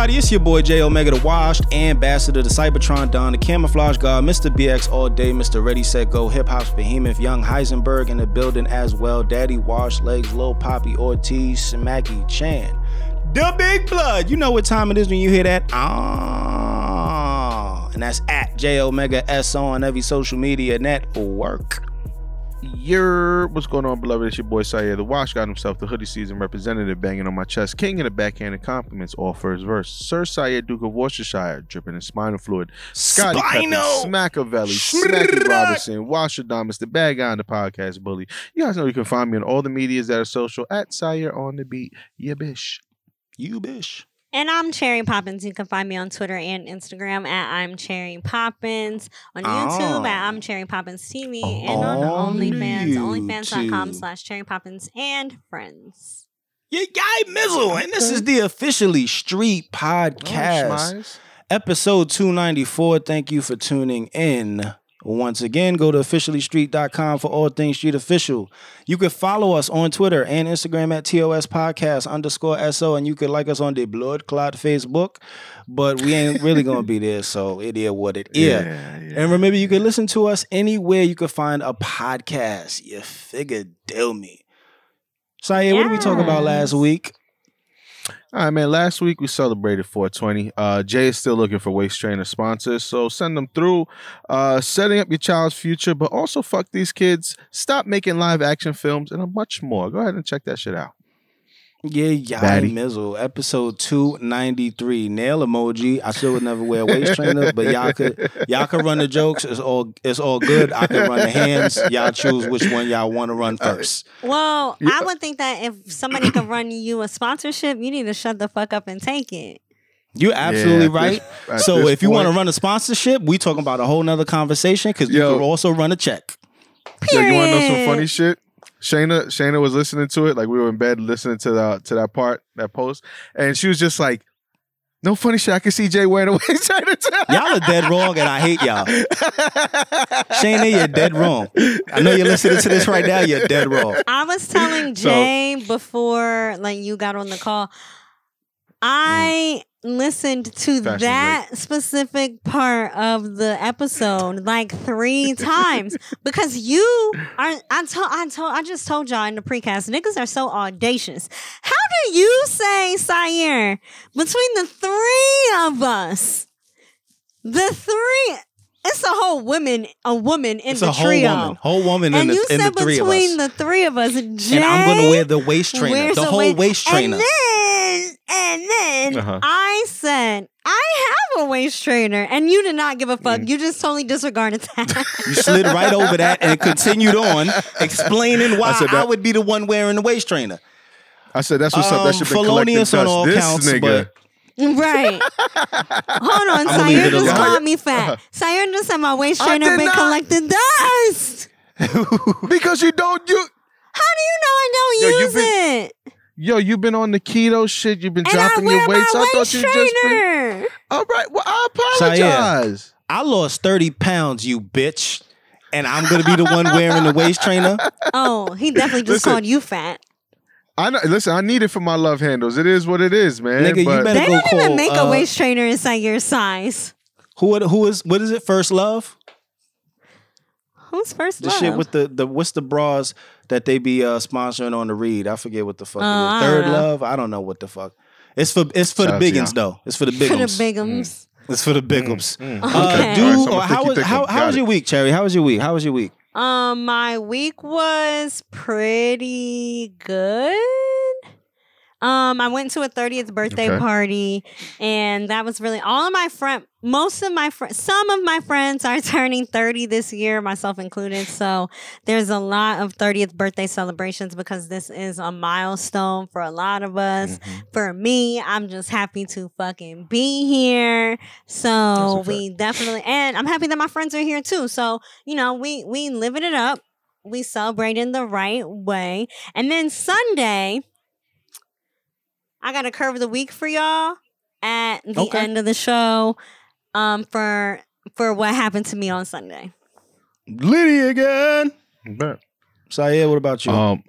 Everybody? It's your boy J Omega, the Washed Ambassador, the Cybertron Don, the Camouflage God, Mr. BX all day, Mr. Ready Set Go, Hip Hop's Behemoth, Young Heisenberg in the building as well, Daddy Wash Legs, Lil Poppy Ortiz, Smacky Chan, the Big Blood. You know what time it is when you hear that? Ah, and that's at J Omega S on every social media network. Yer, what's going on, beloved? It's your boy Syer the Wash got himself the hoodie season representative banging on my chest, king of the backhanded compliments, all for his verse. Sir Syer Duke of Worcestershire, dripping in spinal fluid. Scotty Peppin, Spinal. Smackavelli, Smacky Robinson, Washadamas, the bad guy on the podcast bully. You guys know you can find me on all the medias that are social at Syer on the beat. Yeah, bish. You bish. And I'm Cherry Poppins. You can find me on Twitter and Instagram at I'm Cherry Poppins, on YouTube Oh. at I'm oh. Cherry Poppins TV, and on OnlyFans, onlyfans.com slash Cherry Poppins and friends. Your guy Mizzle, and this is the officially Street Oh, Podcast. Schmize. episode 294. Thank you for tuning in. Once again, go to officiallystreet.com for all things street official. You can follow us on Twitter and Instagram at TOS Podcast underscore SO, and you can like us on the Blood Clot Facebook, but we ain't really gonna be there, so it is what it is. Yeah, yeah. And remember, you can listen to us anywhere you can find a podcast. You figured, deal me. Saye, what did we talk about last week? All right, man. Last week we celebrated 420. Uh, Jay is still looking for waist trainer sponsors, so send them through. Uh, setting up your child's future, but also fuck these kids. Stop making live action films and a much more. Go ahead and check that shit out. Yeah, yeah, Daddy. Mizzle, episode two ninety three. Nail emoji. I still would never wear a waist trainer, but y'all could y'all could run the jokes. It's all it's all good. I can run the hands. Y'all choose which one y'all want to run first. Well, Yeah. I would think that if somebody could run you a sponsorship, you need to shut the fuck up and take it. You're absolutely at right. this- so this if you want to run a sponsorship, we talking about a whole nother conversation because you Yo. could also run a check. Yo, you want to know some funny shit? Shayna, Shayna was listening to it. Like we were in bed listening to the to that part, that post, and she was just like, "No funny shit. I can see Jay wearing a waist trainer." too." Y'all are dead wrong, and I hate y'all. Shayna, you're dead wrong. I know you're listening to this right now. You're dead wrong. I was telling So- Jay before like you got on the call. Mm. I listened to Fashion that specific part of the episode like three times because you are I told I told I just told y'all in the precast niggas are so audacious. How do you say Syer between the three of us? The three it's a whole woman a woman in It's the a whole trio. woman, whole woman in And the, you in said the three of between the three of us, Jay and I'm gonna wear the waist trainer, the whole wa- waist trainer. And then, and then Uh-huh. I said, I have a waist trainer, and you did not give a Mm. fuck. You just totally disregarded that. You slid right over that and continued on, explaining why I, said that- would be the one wearing the waist trainer. I said, "That's what's up. That Um, should be collecting felonious on all This counts, nigga." but- right. Hold on, I'ma Syer just alone. called me fat. Syer just said my waist I trainer did been not. collecting dust. because you don't you How do you know I don't Yo, use been- it? Yo you've been on the keto shit you've been And dropping your my weights i thought waist you just been trainer. all right well i Syer. apologize I lost 30 pounds, you bitch. And I'm gonna be the one wearing the waist trainer. Oh, he definitely just Listen. called you fat. i know listen i need it for my love handles it is what it is man Nigga, you better They go don't even make uh, a waist trainer inside your size. Who who is what is it? First love? Who's first The love? shit with the the what's the bras that they be uh sponsoring on the read? I forget what the fuck it I Third know. love? I don't know what the fuck. It's for it's for Shout the out to biggins though. It's for the for the bigums. bigums. It's for the bigums. Mm, Uh, Okay. All right, dude, so I'ma or think how you was think how, how was your week, Cherry? How was your week? How was your week? Um, my week was pretty good. Um, I went to a 30th birthday Okay. party, and that was really all of my friend. Most of my friends, some of my friends are turning 30 this year, myself included. So there's a lot of 30th birthday celebrations because this is a milestone for a lot of us. Mhm. For me, I'm just happy to fucking be here. So we definitely, and I'm happy that my friends are here too. So you know, we we living it up. We celebrating the right way, and then Sunday, I got a curve of the week for y'all at the Okay. end of the show. Um, for for what happened to me on Sunday. Liddy again. Bet. Sayer, what about you? Um,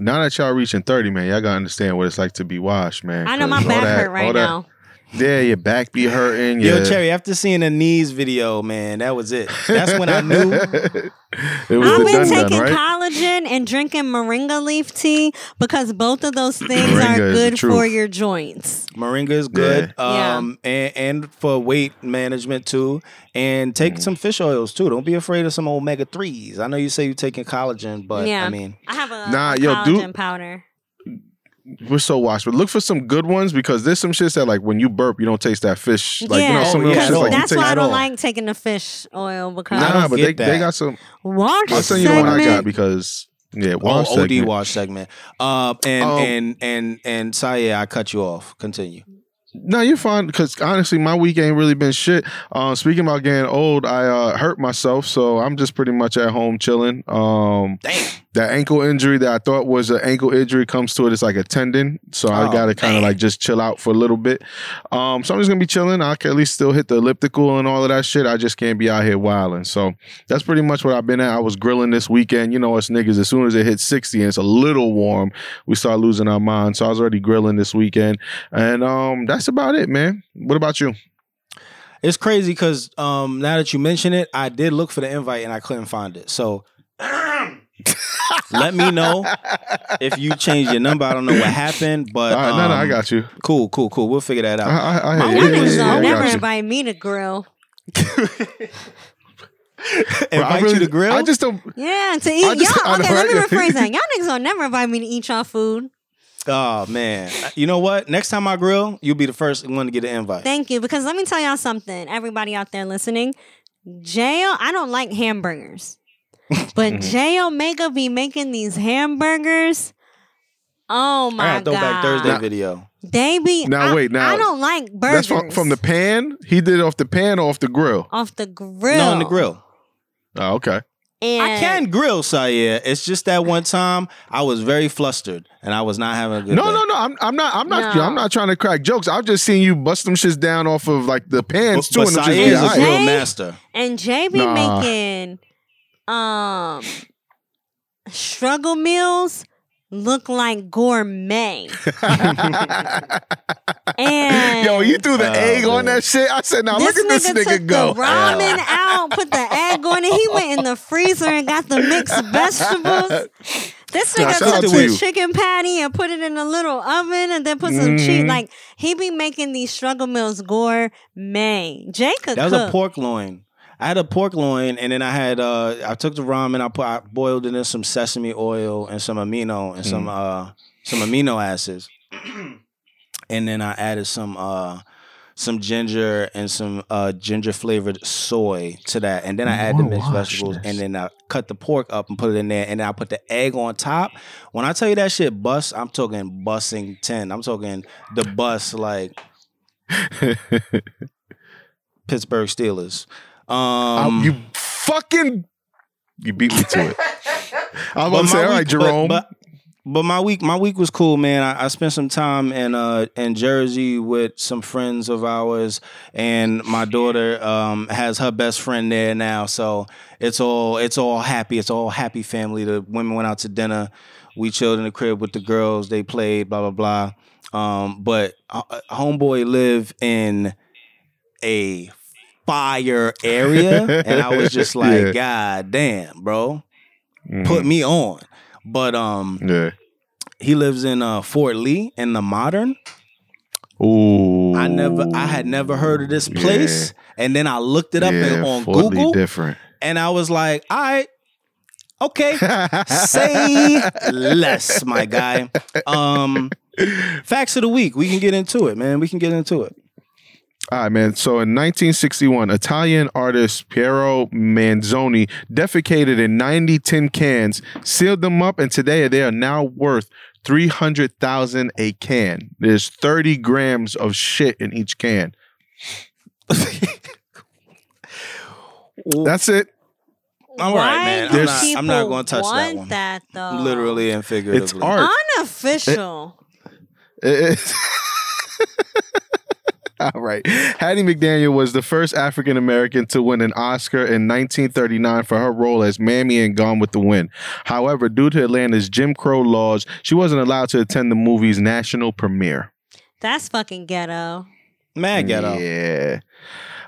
Now that y'all reaching 30, man, y'all gotta understand what it's like to be washed, man. I know my 'Cause all back that- hurt right all that- now. Yeah, your back be hurting. Yo, your- Cherry, after seeing the knees video, man, that was it. That's when I knew. it was I've the been done taking right? collagen and drinking moringa leaf tea because both of those things Moringa are good for your joints. Moringa is good. Yeah. Um and, and for weight management too. And take Mm. some fish oils too. Don't be afraid of some omega threes. I know you say you're taking collagen, but Yeah. I mean I have a, Nah, a yo, collagen dude- powder. We're so washed, but look for some good ones because there's some shits that like when you burp, you don't taste that fish. Like you know, Yeah. some Oh, yeah, those shits like That's taste. why I don't like taking the fish oil because I Nah, don't but they, get they that. got some. wash I'll send you the one I got because yeah, oh, wash OD segment. wash segment. Uh and Um, and and and Saya, I cut you off. Continue. No, you're fine because honestly, my week ain't really been shit. Uh, speaking about getting old, I uh, hurt myself, so I'm just pretty much at home chilling. Um, Damn. that ankle injury that I thought was an ankle injury comes to it. It's like a tendon, so I Oh, got to kind of like just chill out for a little bit. Um, so I'm just gonna be chilling. I can at least still hit the elliptical and all of that shit. I just can't be out here wilding. So that's pretty much what I've been at. I was grilling this weekend. You know us niggas. As soon as it hits 60 and it's a little warm, we start losing our mind. So I was already grilling this weekend, and um, that's about it, man. What about you? It's crazy because um, now that you mention it, I did look for the invite and I couldn't find it. So let me know if you changed your number. I don't know what happened, but All right, no, no, I um, got you. cool, cool, cool. We'll figure that out. I, I, My hear you. niggas Yeah, yeah, don't I never invite me to grill. Invite Bro, I you to grill. I just don't. Yeah, to eat. Y'all, I know, okay, let me rephrase that. Y'all niggas don't never invite me to eat y'all food. Oh man, you know what? Next time I grill, you'll be the first one to get an invite. Thank you. Because let me tell y'all something, everybody out there listening. Jail, I don't like hamburgers. But. Jay Omega be making these hamburgers. Oh I my got a throwback god. Thursday Now- video. They be Now, I- wait, now- I don't like burgers. That's from, from the pan. He did it off the pan or off the grill. off the grill. No, on the grill. Oh, okay. And I can grill, Saya. It's just that one time I was very flustered and I was not having a good No, day. no, no. I'm, I'm not. I'm not. No. I'm not trying to crack jokes. I've just seen you bust them shits down off of like the But, pans too, but and them Saya shits is a hot. Grill master. And Jay be Nah. making um struggle meals look like gourmet. And Yo, you threw the Oh, egg on that shit. I said, now this look at this nigga nigga took go. the ramen out, put the egg on it. He went in the freezer and got the mixed vegetables. This nigga shout out took to the you. chicken patty and put it in a little oven and then put some cheese. Mhm. Like he be making these struggle meals gourmet. Jay could That was cook. a pork loin. I had a pork loin, and then I had uh, I took the ramen, I put I boiled it in some sesame oil and some amino and some uh some amino acids, and then I added some uh some ginger and some uh ginger flavored soy to that, and then I added the mixed vegetables, this. and then I cut the pork up and put it in there, and then I put the egg on top. When I tell you that shit bust, I'm talking bussing ten. I'm talking the bus like Pittsburgh Steelers. Um, you fucking, you beat me to it. I was but about to say, all right, week- Jerome. But, but, but my week, my week was cool, man. I, I spent some time in uh in Jersey with some friends of ours, and my daughter um has her best friend there now. So it's all it's all happy. It's all happy family. The women went out to dinner. We chilled in the crib with the girls. They played, blah blah blah. Um, but uh, homeboy live in a fire area, and I was just like, Yeah. God damn, bro Mhm. put me on. But um, yeah. he lives in uh Fort Lee in the modern. Ooh. I never, I had never heard of this place, and then I looked it up yeah, on Fort Lee Google, different. and I was like, all right, okay, say less, my guy. Um, facts of the week. We can get into it, man. We can get into it. All right, man. So in 1961, Italian artist Piero Manzoni defecated in 90 tin cans, sealed them up, and today they are now worth 300,000 a can. There's 30 grams of shit in each can. That's it. All Why right, man. I'm do not- I'm not people gonna touch that want one. that though. Literally and figuratively. It's art. unofficial. It- it- All All right. Hattie McDaniel was the first African American to win an Oscar in 1939 for her role as Mammy in Gone with the Wind. However, due to Atlanta's Jim Crow laws, she wasn't allowed to attend the movie's national premiere. That's fucking ghetto. Mad ghetto. Yeah.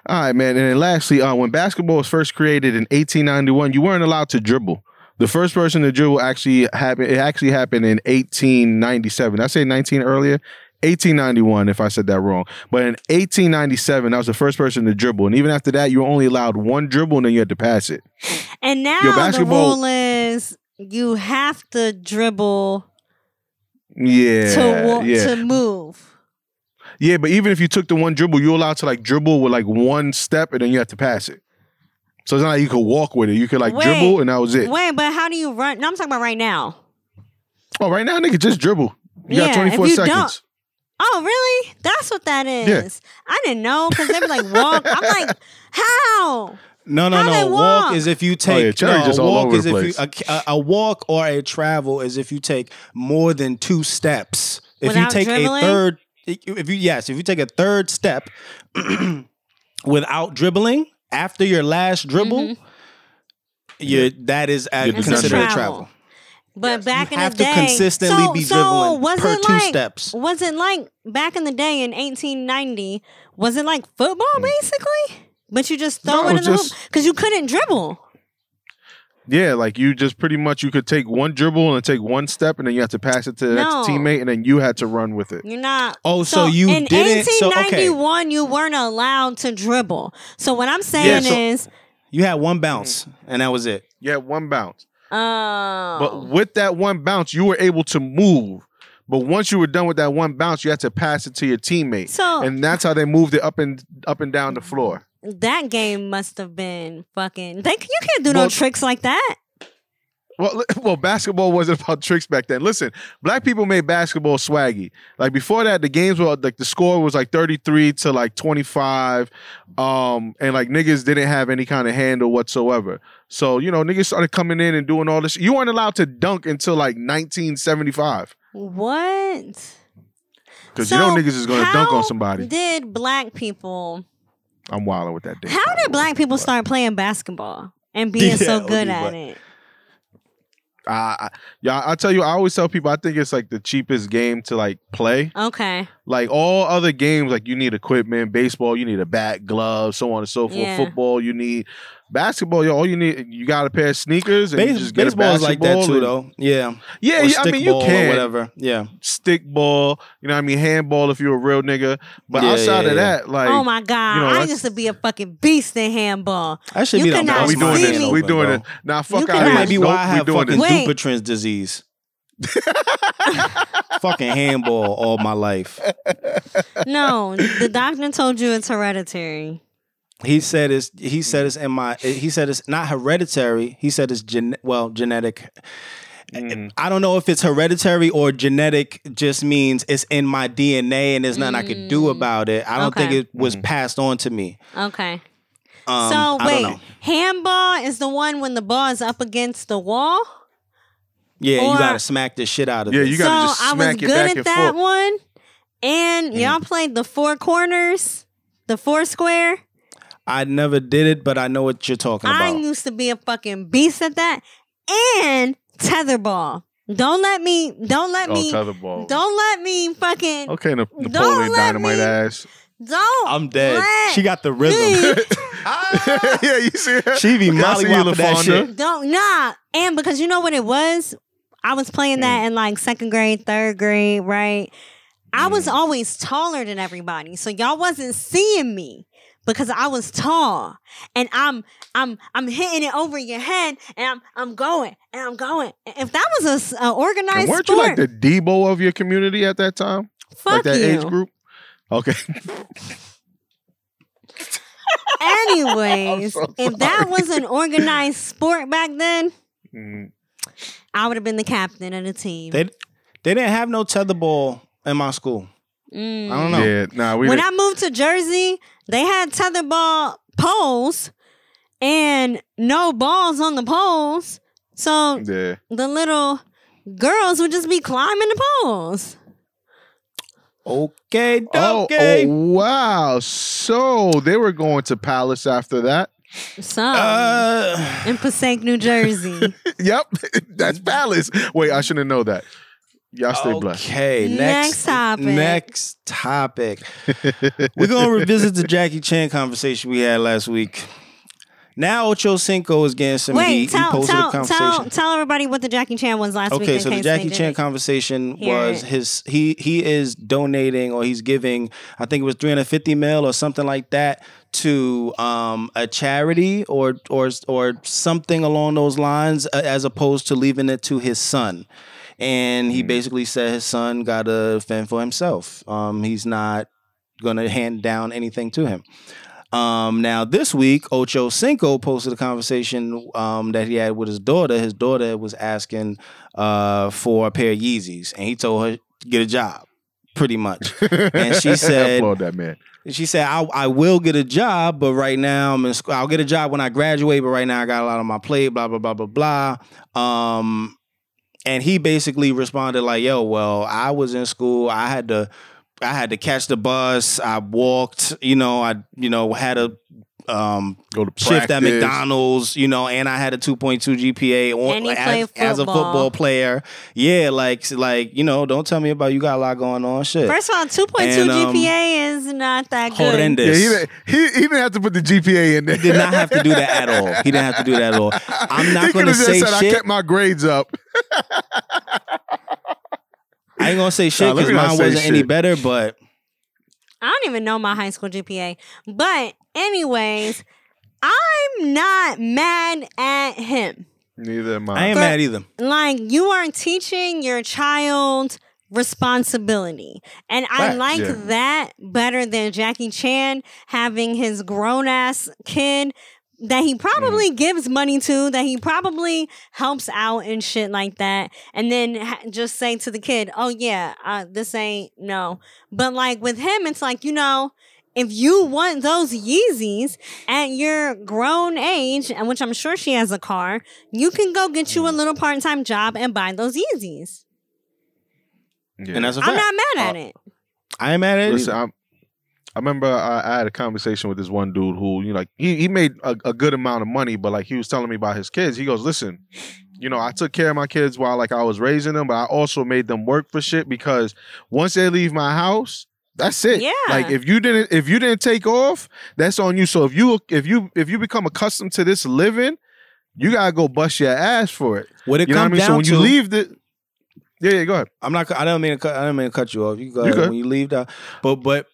All right, man. And then lastly, uh, when basketball was first created in 1891, you weren't allowed to dribble. The first person to dribble actually happened. It actually happened in 1897. Did I say 19 earlier. 1891, if I said that wrong. But in 1897, that was the first person to dribble. And even after that, you were only allowed one dribble and then you had to pass it. And now Yo, the rule is you have to dribble Yeah. to yeah. to move. yeah, but even if you took the one dribble, you're allowed to like dribble with like one step and then you have to pass it. So it's not like you could walk with it. You could like Wait. dribble and that was it. Wait, but how do you run? No, I'm talking about right now. Oh, right now, nigga, just dribble. You Yeah, got 24 if you seconds. Oh, really? That's what that is. I didn't know because they were like walk. I'm like, how? No, no, How no. Walk? walk? is if you Oh, take yeah, no, just a all walk over is the if you a, a, a walk or a travel is if you take more than two steps. If Without you take dribbling? a third, if you yes, if you take a third step without dribbling after your last dribble, Mhm. you that is uh, You're It's a considered a travel. travel. But back you in have the to day, consistently so, be so was per it two like, steps. Was it like back in the day in 1890? Was it like football mm. basically? But you just throw No, it in the hoop because you couldn't dribble. Yeah, like you just pretty much you could take one dribble and take one step, and then you have to pass it to the No. next teammate, and then you had to run with it. You're not. Oh, so you in didn't- so, okay. 1891, you weren't allowed to dribble. So what I'm saying so- is, You had one bounce, mm-hmm. and that was it. You had one bounce, oh, but with that one bounce, you were able to move. But once you were done with that one bounce, you had to pass it to your teammate, so and that's how they moved it up and up and down the floor. that game must have been fucking. They you can't do no tricks like that. Well, well, basketball wasn't about tricks back then. Listen, black people made basketball swaggy. Like before that, the games were like the score was like thirty three to like twenty five, um, and like niggas didn't have any kind of handle whatsoever. So you know, niggas started coming in and doing all this. You weren't allowed to dunk until like nineteen seventy five What? because you know niggas is gonna dunk on somebody. Did black people? I'm wilding with that. Dick, How did black people but, start playing basketball and being so good at it? Uh, yeah, I tell you, I always tell people I think it's like the cheapest game to like play. Okay. Like all other games, like you need equipment. Baseball, you need a bat, gloves, so on and so forth. Yeah. Football, you need basketball. Yo, all you need, you got a pair of sneakers, and you Base, just get a baseball is like that too, and- though. Yeah, Yeah, or yeah, I mean you stickball or can whatever. Yeah, stick ball. You know, what I mean handball if you're a real nigga. But Yeah, outside yeah, of that, like, oh my god! you know, I used to be a fucking beast in handball. I should You be the cannot oh, we doing this. We doing it. Now, fuck You out cannot- That here. might be why I have doing fucking this. Dupuytren's disease. fucking handball all my life. No, the doctor told you it's hereditary. He said it's he said it's in my he said it's not hereditary. He said it's gen well genetic. Mhm. I don't know if it's hereditary or genetic just means it's in my DNA and there's nothing I could do Mm. about it. I don't think it was Mhm. passed on to me. Okay. Um, so I don't wait, know. handball is the one when the ball is up against the wall. Yeah, or- you gotta smack the shit out of Yeah, it. you gotta just smack I was smack it good back at and that forth. one. And Mm. y'all played the four corners, the four square. I never did it, but I know what you're talking about. I used to be a fucking beast at that. And tetherball. Don't let me. Don't let Oh, me. tetherball. Don't let me fucking. Okay, Na- Napoleon let Dynamite me- ass. Don't. I'm dead. let She got the me- rhythm. yeah, you see her? she be Okay, I see mollywopping that LaFonda. shit. Don't nah. And because you know what it was? I was playing Mm. that in like second grade, third grade, right? I was Mm. always taller than everybody. So y'all wasn't seeing me because I was tall. And I'm I'm I'm hitting it over your head and I'm I'm going and I'm going. If that was a a, And organized weren't you sport, like the Debo of your community at that time? fuck like that you. age group? Okay. Anyways, so if that was an organized sport back then, Mm. I would have been the captain of the team. They they didn't have no tetherball in my school. Mm. I don't know. Yeah, nah, we when didn't- I moved to Jersey, they had tetherball poles and no balls on the poles. So yeah. the little girls would just be climbing the poles. Okay, Oh, okay. oh, wow. So they were going to Palace after that. Some Uh, in Passaic, New Jersey. Yep, that's Palace. Wait, I shouldn't know that. Y'all stay blessed. Okay, Next next, topic. Next topic. We're gonna revisit the Jackie Chan conversation we had last week. Now Ocho Cinco is getting some heat. Wait, he tell, posted tell, a conversation. tell, tell everybody what the Jackie Chan was last week. Okay, so the Jackie Chan conversation was it. his he he is donating or he's giving I think it was 350 mil or something like that to um a charity or or or something along those lines uh, as opposed to leaving it to his son. And he basically said his son got to fend for himself. Um he's not going to hand down anything to him. Um, now this week, Ocho Cinco posted a conversation um, that he had with his daughter. His daughter was asking uh, for a pair of Yeezys, and he told her get a job, pretty much. And she said- applaud that man. She said, I, "I will get a job, but right now I'm in school. I'll get a job when I graduate, but right now I got a lot on my plate. Blah blah blah blah blah." Um, and he basically responded like, "Yo, well, I was in school. I had to, I had to catch the bus. I walked. You know, I, you know, had a um Go to shift at. McDonald's, you know, and I had a 2.2 GPA on, And he as, played as a football. football player. Yeah, like like you know, don't tell me about you got a lot going on. Shit. First of all, 2.2 And, um, GPA is not that good. Horrendous. Yeah, he, didn't- he, he didn't have to put the GPA in there. He did not have to do that at all. He didn't have to do that at all. I'm not He going to say said, I shit. kept my grades up. I ain't gonna say shit Nah, let because mine wasn't any better. But I don't even know my high school GPA. But, anyways, I'm not mad at him. Neither am I I. ain't For- mad either. Like, you are teaching your child responsibility. And I like Yeah. that better than Jackie Chan having his grown ass kid that he probably gives money to, that he probably helps out and shit like that. And then ha- just say to the kid, oh, yeah, uh, this ain't no. But like with him, it's like, you know, if you want those Yeezys at your grown age, and which I'm sure she has a car, you can go get you a little part time job and buy those Yeezys. Yeah. And that's a I'm not mad at Uh, it. I ain't mad at it. Listen, either. I'm, I remember I, I had a conversation with this one dude who, you know, like he, he made a, a good amount of money, but like he was telling me about his kids. He goes, listen, you know, I took care of my kids while like I was raising them, but I also made them work for shit because once they leave my house, that's it. Yeah. Like if you didn't if you didn't take off, that's on you. So if you if you if you become accustomed to this living, you gotta go bust your ass for it. What it You know what I comes mean? So when to, you leave the Yeah, yeah, go ahead. I'm not. I don't mean to cut. I don't mean to cut you off. You go You ahead good. when you leave that. But but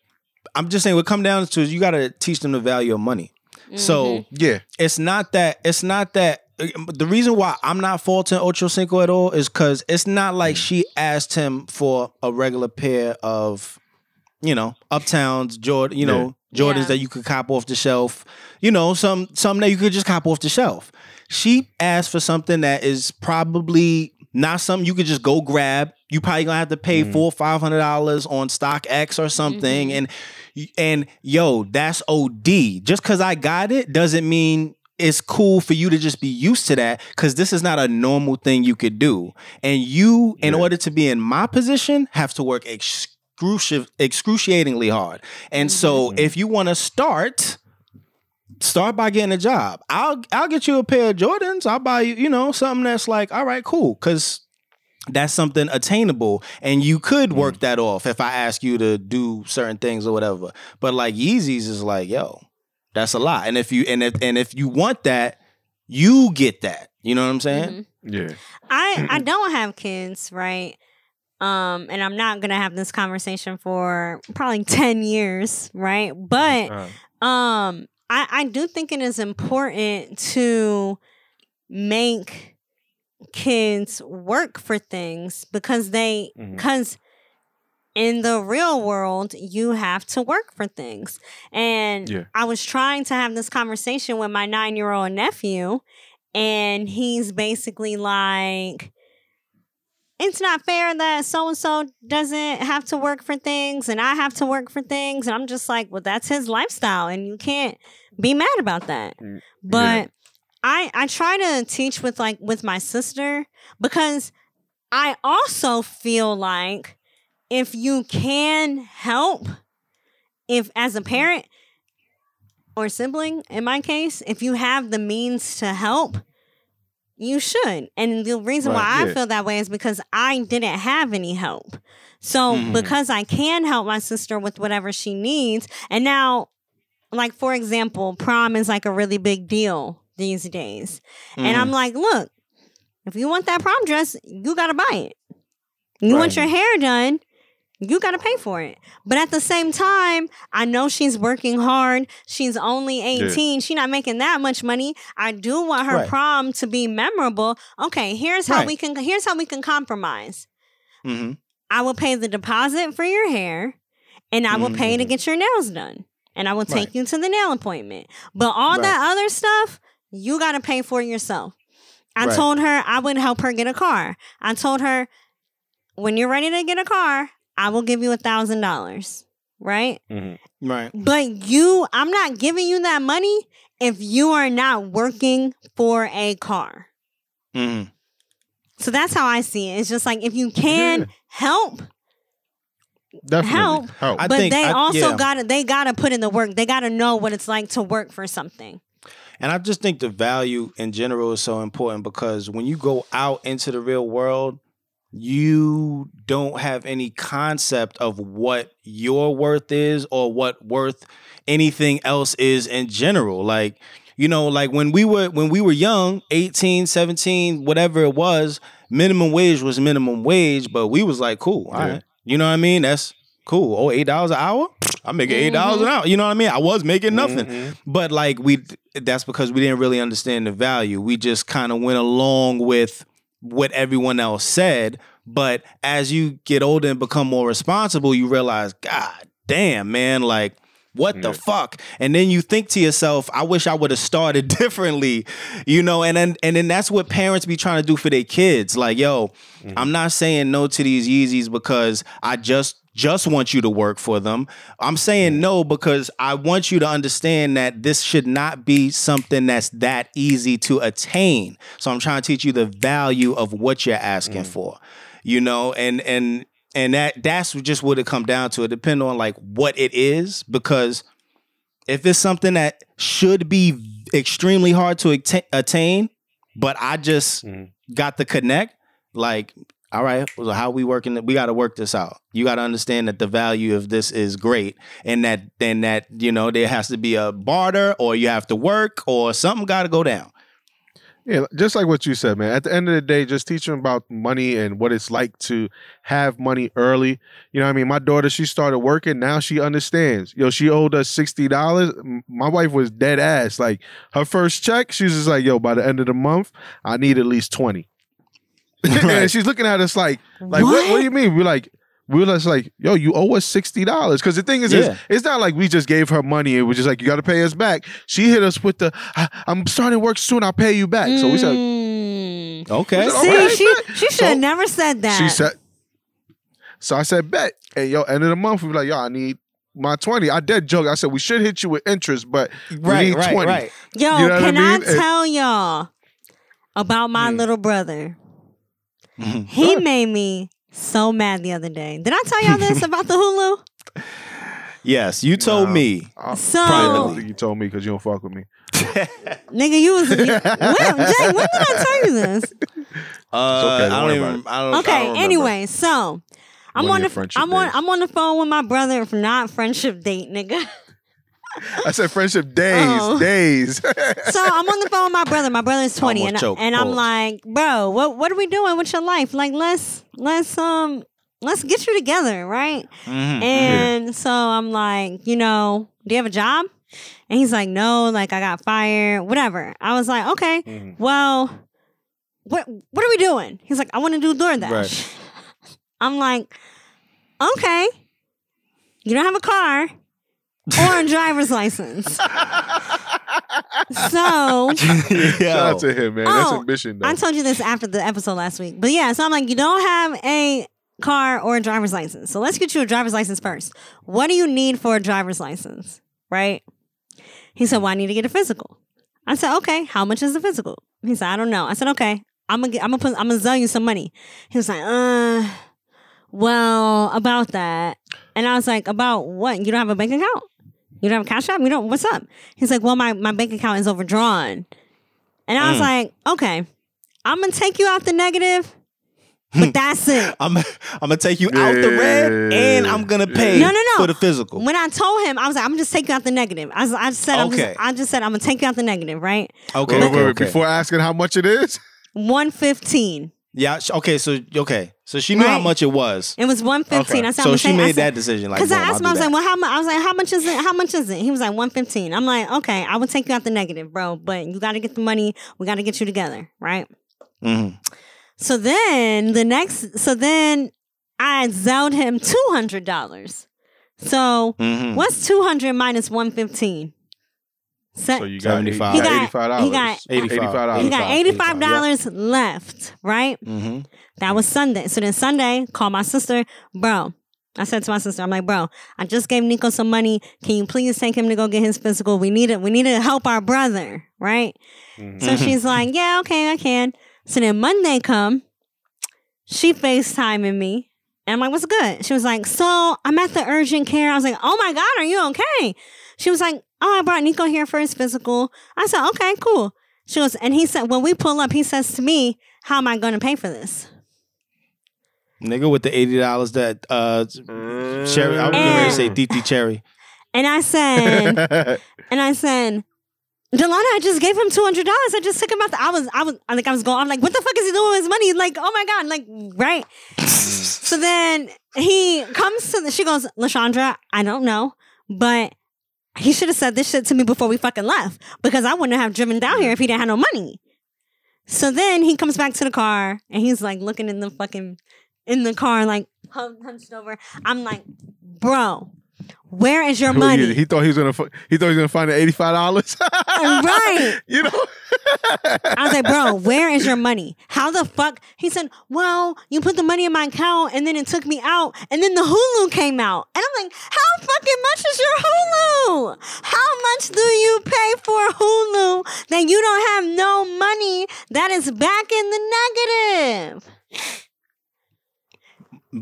I'm just saying what come down to is you got to teach them the value of money. Mm-hmm. So Yeah. it's not that it's not that the reason why I'm not faulting Ocho Cinco at all is because it's not like she asked him for a regular pair of, you know, Uptowns, Jordan, you know, Jordans Yeah. that you could cop off the shelf, you know, some some that you could just cop off the shelf. She asked for something that is probably not something you could just go grab. You probably gonna have to pay Mhm. four five hundred dollars on StockX or something, Mhm. and and yo, that's OD. Just because I got it doesn't mean it's cool for you to just be used to that because this is not a normal thing you could do. And you, in Yeah. order to be in my position, have to work excruci- excruciatingly hard. And so Mhm. if you want to start, start by getting a job. I'll I'll get you a pair of Jordans. I'll buy you, you know, something that's like, all right, cool. Cause that's something attainable and you could work that off if I ask you to do certain things or whatever. But like Yeezys is like, yo, that's a lot. And if you and if and if you want that, you get that. You know what I'm saying? Mhm. Yeah. I I don't have kids, right? Um, and I'm not gonna have this conversation for probably ten years, right? But Uh, um, I I do think it is important to make kids work for things because they mm-hmm. because in the real world you have to work for things and Yeah. i was trying to have this conversation with my nine year old nephew and he's basically like it's not fair that so and so doesn't have to work for things and i have to work for things. And i'm just like well that's his lifestyle and you can't be mad about that. Mm, but i i try to teach with like with my sister because i also feel like if you can help, if as a parent or sibling, in my case, if you have the means to help, you should. And the reason why Right, I feel that way is because I didn't have any help. So Mhm. because I can help my sister with whatever she needs, and now, like for example, prom is like a really big deal these days. And Mhm. I'm like, look, if you want that prom dress, you gotta buy it. You want your hair done, you gotta pay for it. But at the same time, I know she's working hard. She's only 18. She's not making that much money. I do want her Right. prom to be memorable. Okay, here's how Right. we can here's how we can compromise. Mhm. I will pay the deposit for your hair, and I will pay to Mhm. get your nails done. And I will take Right. you to the nail appointment. But all that other stuff, you got to pay for yourself. I told her I would help her get a car. I told her, when you're ready to get a car, I will give you a thousand dollars. Right? Right. But you, I'm not giving you that money if you are not working for a car. Mm-hmm. So that's how I see it. It's just like if you can Yeah. help, Definitely. Help. Help. I but think- they I- also yeah. gotta they gotta put in the work. They gotta know what it's like to work for something. And I just think the value in general is so important because when you go out into the real world, you don't have any concept of what your worth is or what worth anything else is in general. Like, you know, like when we were when we were young, 18, 17, whatever it was, minimum wage was minimum wage, but we was like, cool, all Yeah. right. You know what I mean? That's cool. Oh, eight dollars an hour? I'm making eight dollars an hour. You know what I mean? I was making nothing. Mhm. But like we that's because we didn't really understand the value. We just kind of went along with what everyone else said. But as you get older and become more responsible, you realize, God damn, man, like what the Yeah. fuck? And then you think to yourself, I wish I would have started differently, you know, and then and then that's what parents be trying to do for their kids. Like, yo, mm-hmm. I'm not saying no to these Yeezys because I just just want you to work for them. I'm saying no because I want you to understand that this should not be something that's that easy to attain. So I'm trying to teach you the value of what you're asking for. You know, and and and that that's just what it come down to. It depend on like what it is because if it's something that should be extremely hard to attain, but I just Mhm. got the connect, like, all right, so how we working? We got to work this out. You got to understand that the value of this is great, and that and that you know there has to be a barter, or you have to work, or something got to go down. Yeah, just like what you said, man. At the end of the day, just teach them about money and what it's like to have money early. You know I mean? My daughter, she started working. Now she understands. Yo, she owed us $60. My wife was dead ass. Like her first check, she's just like, yo, by the end of the month, I need at least 20. Right. and she's looking at us like, like what? What, do you mean? We're like, we were just like, yo, you owe us sixty dollars. Because the thing is, is, Yeah. it's not like we just gave her money It we're just like, you got to pay us back. She hit us with the, I, I'm starting work soon. I'll pay you back. So we said, Mm. Okay, Was it See, Okay, she bet. she should So- have never said that. She said. So I said, bet. And yo, end of the month, we were like, yo, I need my 20. I dead joke. I said, we should hit you with interest, but right, need right, 20. right. Yo, You know what I can I, mean? And- tell y'all about my little brother? Mhm. He made me so mad the other day. Did I tell y'all this about the Hulu? Yes, you told Nah. me. I, So- Privately. you told me because you don't fuck with me. Nigga, you was you, when, Jay, when did I tell you this? Uh, okay, don't I don't even. I don't. I don't anyway, so I'm One of on the I'm on. I'm on the phone with my brother If not friendship date, nigga. I said friendship days, Oh. days. so I'm on the phone with my brother. My brother is 20 Almost and, I- choked. and I'm like, "Bro, what what are we doing with your life? Like let's let's um let's get you together, right?" Mhm. And so I'm like, "You know, do you have a job?" And he's like, "No, like I got fired, whatever." I was like, "Okay. Mhm. Well, what what are we doing?" He's like, "I want to do DoorDash." Right. I'm like, "Okay. You don't have a car or a driver's license." so Shout out to him, man. That's Oh, ambition, though. I told you this after the episode last week. But yeah, so I'm like, you don't have a car or a driver's license. So let's get you a driver's license first. What do you need for a driver's license? Right? He said, Well, I need to get a physical. I said, Okay, how much is the physical? He said, I don't know. I said, Okay, I'm gonna get, I'm gonna put I'm gonna sell you some money. He was like, uh well, about that. And I was like, about what? You don't have a bank account? You don't have a cash app? You don't, what's up? He's like, well, my, my bank account is overdrawn. And I was Mm. like, okay, I'm going to take you out the negative, but that's it. I'm I'm gonna take you out the red, and I'm gonna pay No, no, no. for the physical. When I told him, I was like, I'm just taking out the negative. I, was, I just said, I'm Okay. just, I just said, I'm gonna take you out the negative, right? Okay, Wait, wait, wait, okay. Before asking how much it is, 115. Yeah, sh- okay, so okay, so she knew how Right. much it was. It was 115. I said, I'm So gonna she I made said- that decision. Like, Because I boom, asked him, I'll was do like, well, how much? I was like, how much is it? How much is it? He was like, 115. I'm like, okay, I will take you out the negative, bro, but you got to get the money. We got to get you together, right? Mhm. So then the next, so then I zelled him $200. So Mhm. what's 200 minus 115? Se- so you got 75. He He got- eighty-five dollars. he got- eighty-five dollars. he got 85, $85 left, right? Mhm. That was Sunday. So then Sunday, call my sister, bro. I said to my sister, I'm like, bro, I just gave Nico some money. Can you please take him to go get his physical? We need it. We need to help our brother, right? Mhm. So she's like, yeah, okay, I can. So then Monday come, she FaceTiming me. And I'm like, what's good? She was like, so I'm at the urgent care. I was like, oh my God, are you okay? She was like, oh, I brought Nico here for his physical. I said, okay, cool. She goes, and he said, when we pull up, he says to me, how am I going to pay for this? Nigga with the eighty dollars that uh Cherry. I was to say DT Cherry. And I said, and I said, Delana, I just gave him two hundred dollars. I just took him out. The, I was, I was, I like, I was going. I'm like, what the fuck is he doing with his money? Like, oh my god, like, right. so then he comes to the. She goes, Lashandra, I don't know, but he should have said this shit to me before we fucking left because I wouldn't have driven down here if he didn't have no money. So then he comes back to the car and he's like looking in the fucking in the car, like hunched over. I'm like, bro, where is your money? He, thought he was gonna. He thought he was gonna find the eighty-five dollars. Right. You know. I was like, bro, where is your money? How the fuck? He said, well, you put the money in my account and then it took me out and then the Hulu came out. And I'm like, how fucking much is your Hulu? How much do you pay for Hulu that you don't have no money that is back in the negative?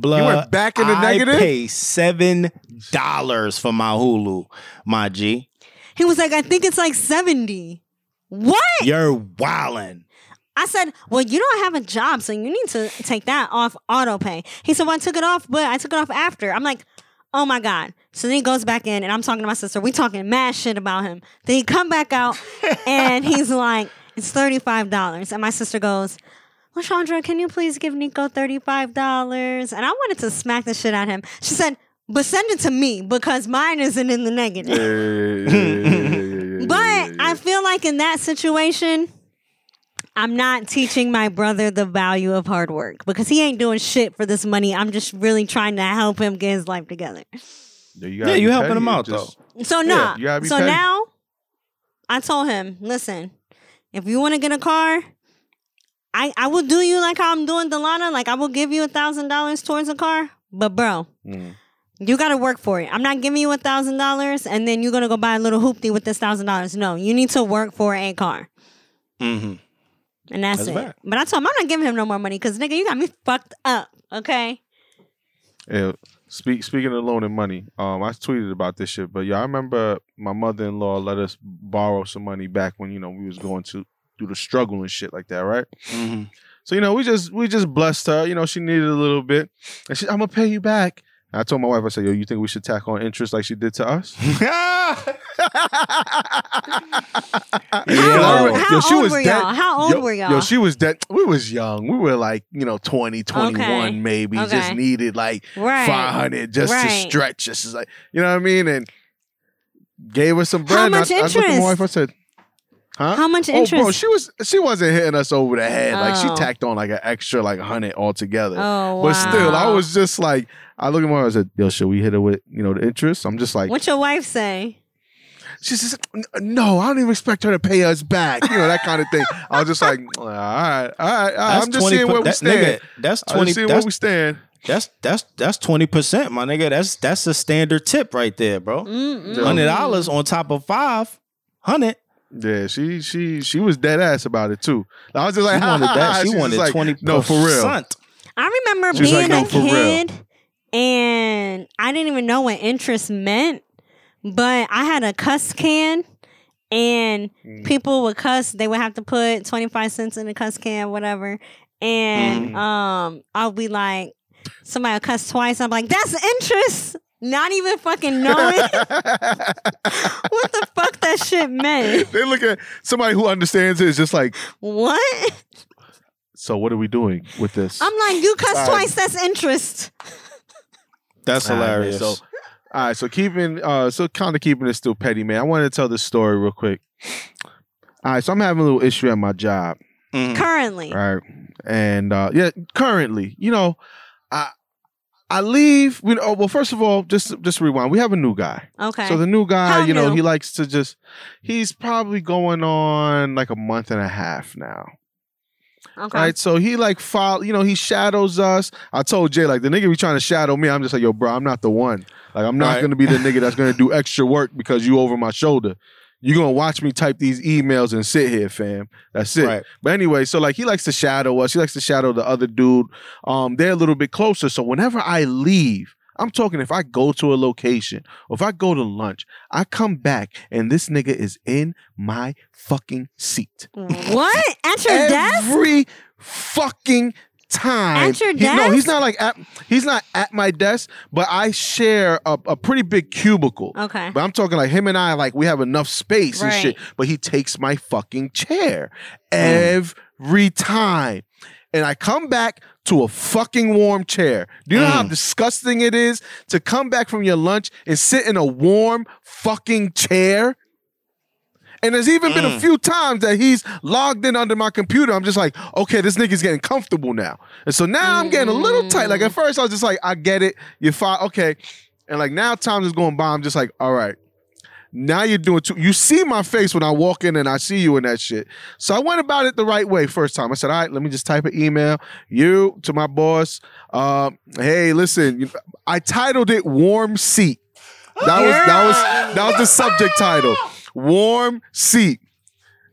Blood. went back in the I negative? I pay seven dollars for my Hulu, my G. He was like, I think it's like 70. What? You're wildin'. I said, Well, you don't have a job, so you need to take that off auto pay. He said, Well, I took it off, but I took it off after. I'm like, Oh my God. So then he goes back in and I'm talking to my sister. We talking mad shit about him. Then he come back out and he's like, It's $35. And my sister goes, Lashandra, can you please give Nico $35? And I wanted to smack the shit out of him. She said, but send it to me because mine isn't in the negative. But I feel like in that situation, I'm not teaching my brother the value of hard work because he ain't doing shit for this money. I'm just really trying to help him get his life together. Yeah, you, Yeah, you helping him out, just- So nah. you so petty. now I told him, listen, if you want to get a car, I, I will do you like how I'm doing Delana. Like I will give you a thousand dollars towards a car. But bro, Mm. you gotta work for it. I'm not giving you a thousand dollars and then you're gonna go buy a little hoopty with this thousand dollars. No, you need to work for a car. Mm-hmm. And that's, That's it. fact. But I told him I'm not giving him no more money because nigga, you got me fucked up. Okay. Yeah, speak, speaking of loaning money, um, I tweeted about this shit, but yeah, I remember my mother in law let us borrow some money back when you know we was going to do the struggle and shit like that, right? Mm-hmm. So you know, we just we just blessed her. You know, she needed a little bit, and she, I'm gonna pay you back. And I told my wife, I said, "Yo, you think we should tack on interest like she did to us?" How, Yeah. old, Yo, she old was were dead. y'all? How old yo, were y'all? Yo, she was dead. We was young. We were like, you know, 20, 21 Okay. maybe. Just needed like right. 500 just to stretch. Just like, you know what I mean? And gave us some bread. How and I- much I, looked at my wife. I said, huh? How much interest? Oh, bro, she was she wasn't hitting us over the head. Like she Oh. tacked on like an extra like hundred altogether. oh, But still, I wow. was just like, I look at my wife. I said, "Yo, should we hit her with you know the interest?" I'm just like, What your wife say? she says, "No, I don't even expect her to pay us back." You know that kind of thing. I was just like, "All right, all right, all right." I'm just seeing where we that, stand. Nigga, that's I'm twenty. just seeing where That's, we stand. that's that's that's twenty percent, my nigga. That's that's a standard tip right there, bro. Mm-mm. Hundred dollars on top of five hundred. Yeah, she she she was dead ass about it too. I was just like, She wanted that. She She's wanted like, twenty. No, for real. I remember She being like, "No, a for real." kid and I didn't even know what interest meant, but I had a cuss can and Mm. people would cuss. They would have to put 25 cents in the cuss can, whatever. And Mm. um, I'll be like, somebody will cuss twice. I'm like, that's interest. Not even fucking knowing what the fuck that shit meant. they look at somebody who understands it is just like, What? so what are we doing with this? I'm like, you cuss Alright. twice, that's interest. That's All right, man. hilarious. So, all right, so keeping, uh, so kind of keeping it still petty, man. I wanted to tell this story real quick. All right, so I'm having a little issue at my job, Mhm. Currently. right? And uh, yeah, currently, you know, I I leave. We, oh, well, first of all, just just rewind. We have a new guy. Okay. So the new guy, How you know, new? he likes to just. He's probably going on like a month and a half now. okay. Right. So he like follow, you know, he shadows us. I told Jay, like the nigga be trying to shadow me. I'm just like, yo, bro, I'm not the one. Like, I'm not Right. gonna be the nigga that's gonna do extra work because you over my shoulder. You're gonna watch me type these emails and sit here, fam. That's it. Right. But anyway, so like he likes to shadow us. He likes to shadow the other dude. Um, they're a little bit closer. So whenever I leave, I'm talking if I go to a location or if I go to lunch, I come back and this nigga is in my fucking seat what? At your desk? every fucking time. At your He- no, he's not like at he's not at my desk, but I share a, a pretty big cubicle. Okay. But I'm talking like him and I, like we have enough space and shit. But he takes my fucking chair every time. And I come back to a fucking warm chair. Do you know how Mm. disgusting it is to come back from your lunch and sit in a warm fucking chair? And there's even been a Mm. few times that he's logged in under my computer. I'm just like, okay, this nigga's getting comfortable now. And so now I'm getting a little tight. Like at first I was just like, I get it. You're fine. Okay. And like now time is going by. I'm just like, all right. Now you're doing too. You see my face when I walk in and I see you in that shit. So I went about it the right way first time. I said, all right, let me just type an email. You to my boss. Uh, hey, listen, I titled it "Warm Seat." That was that was that was the subject title. Warm seat.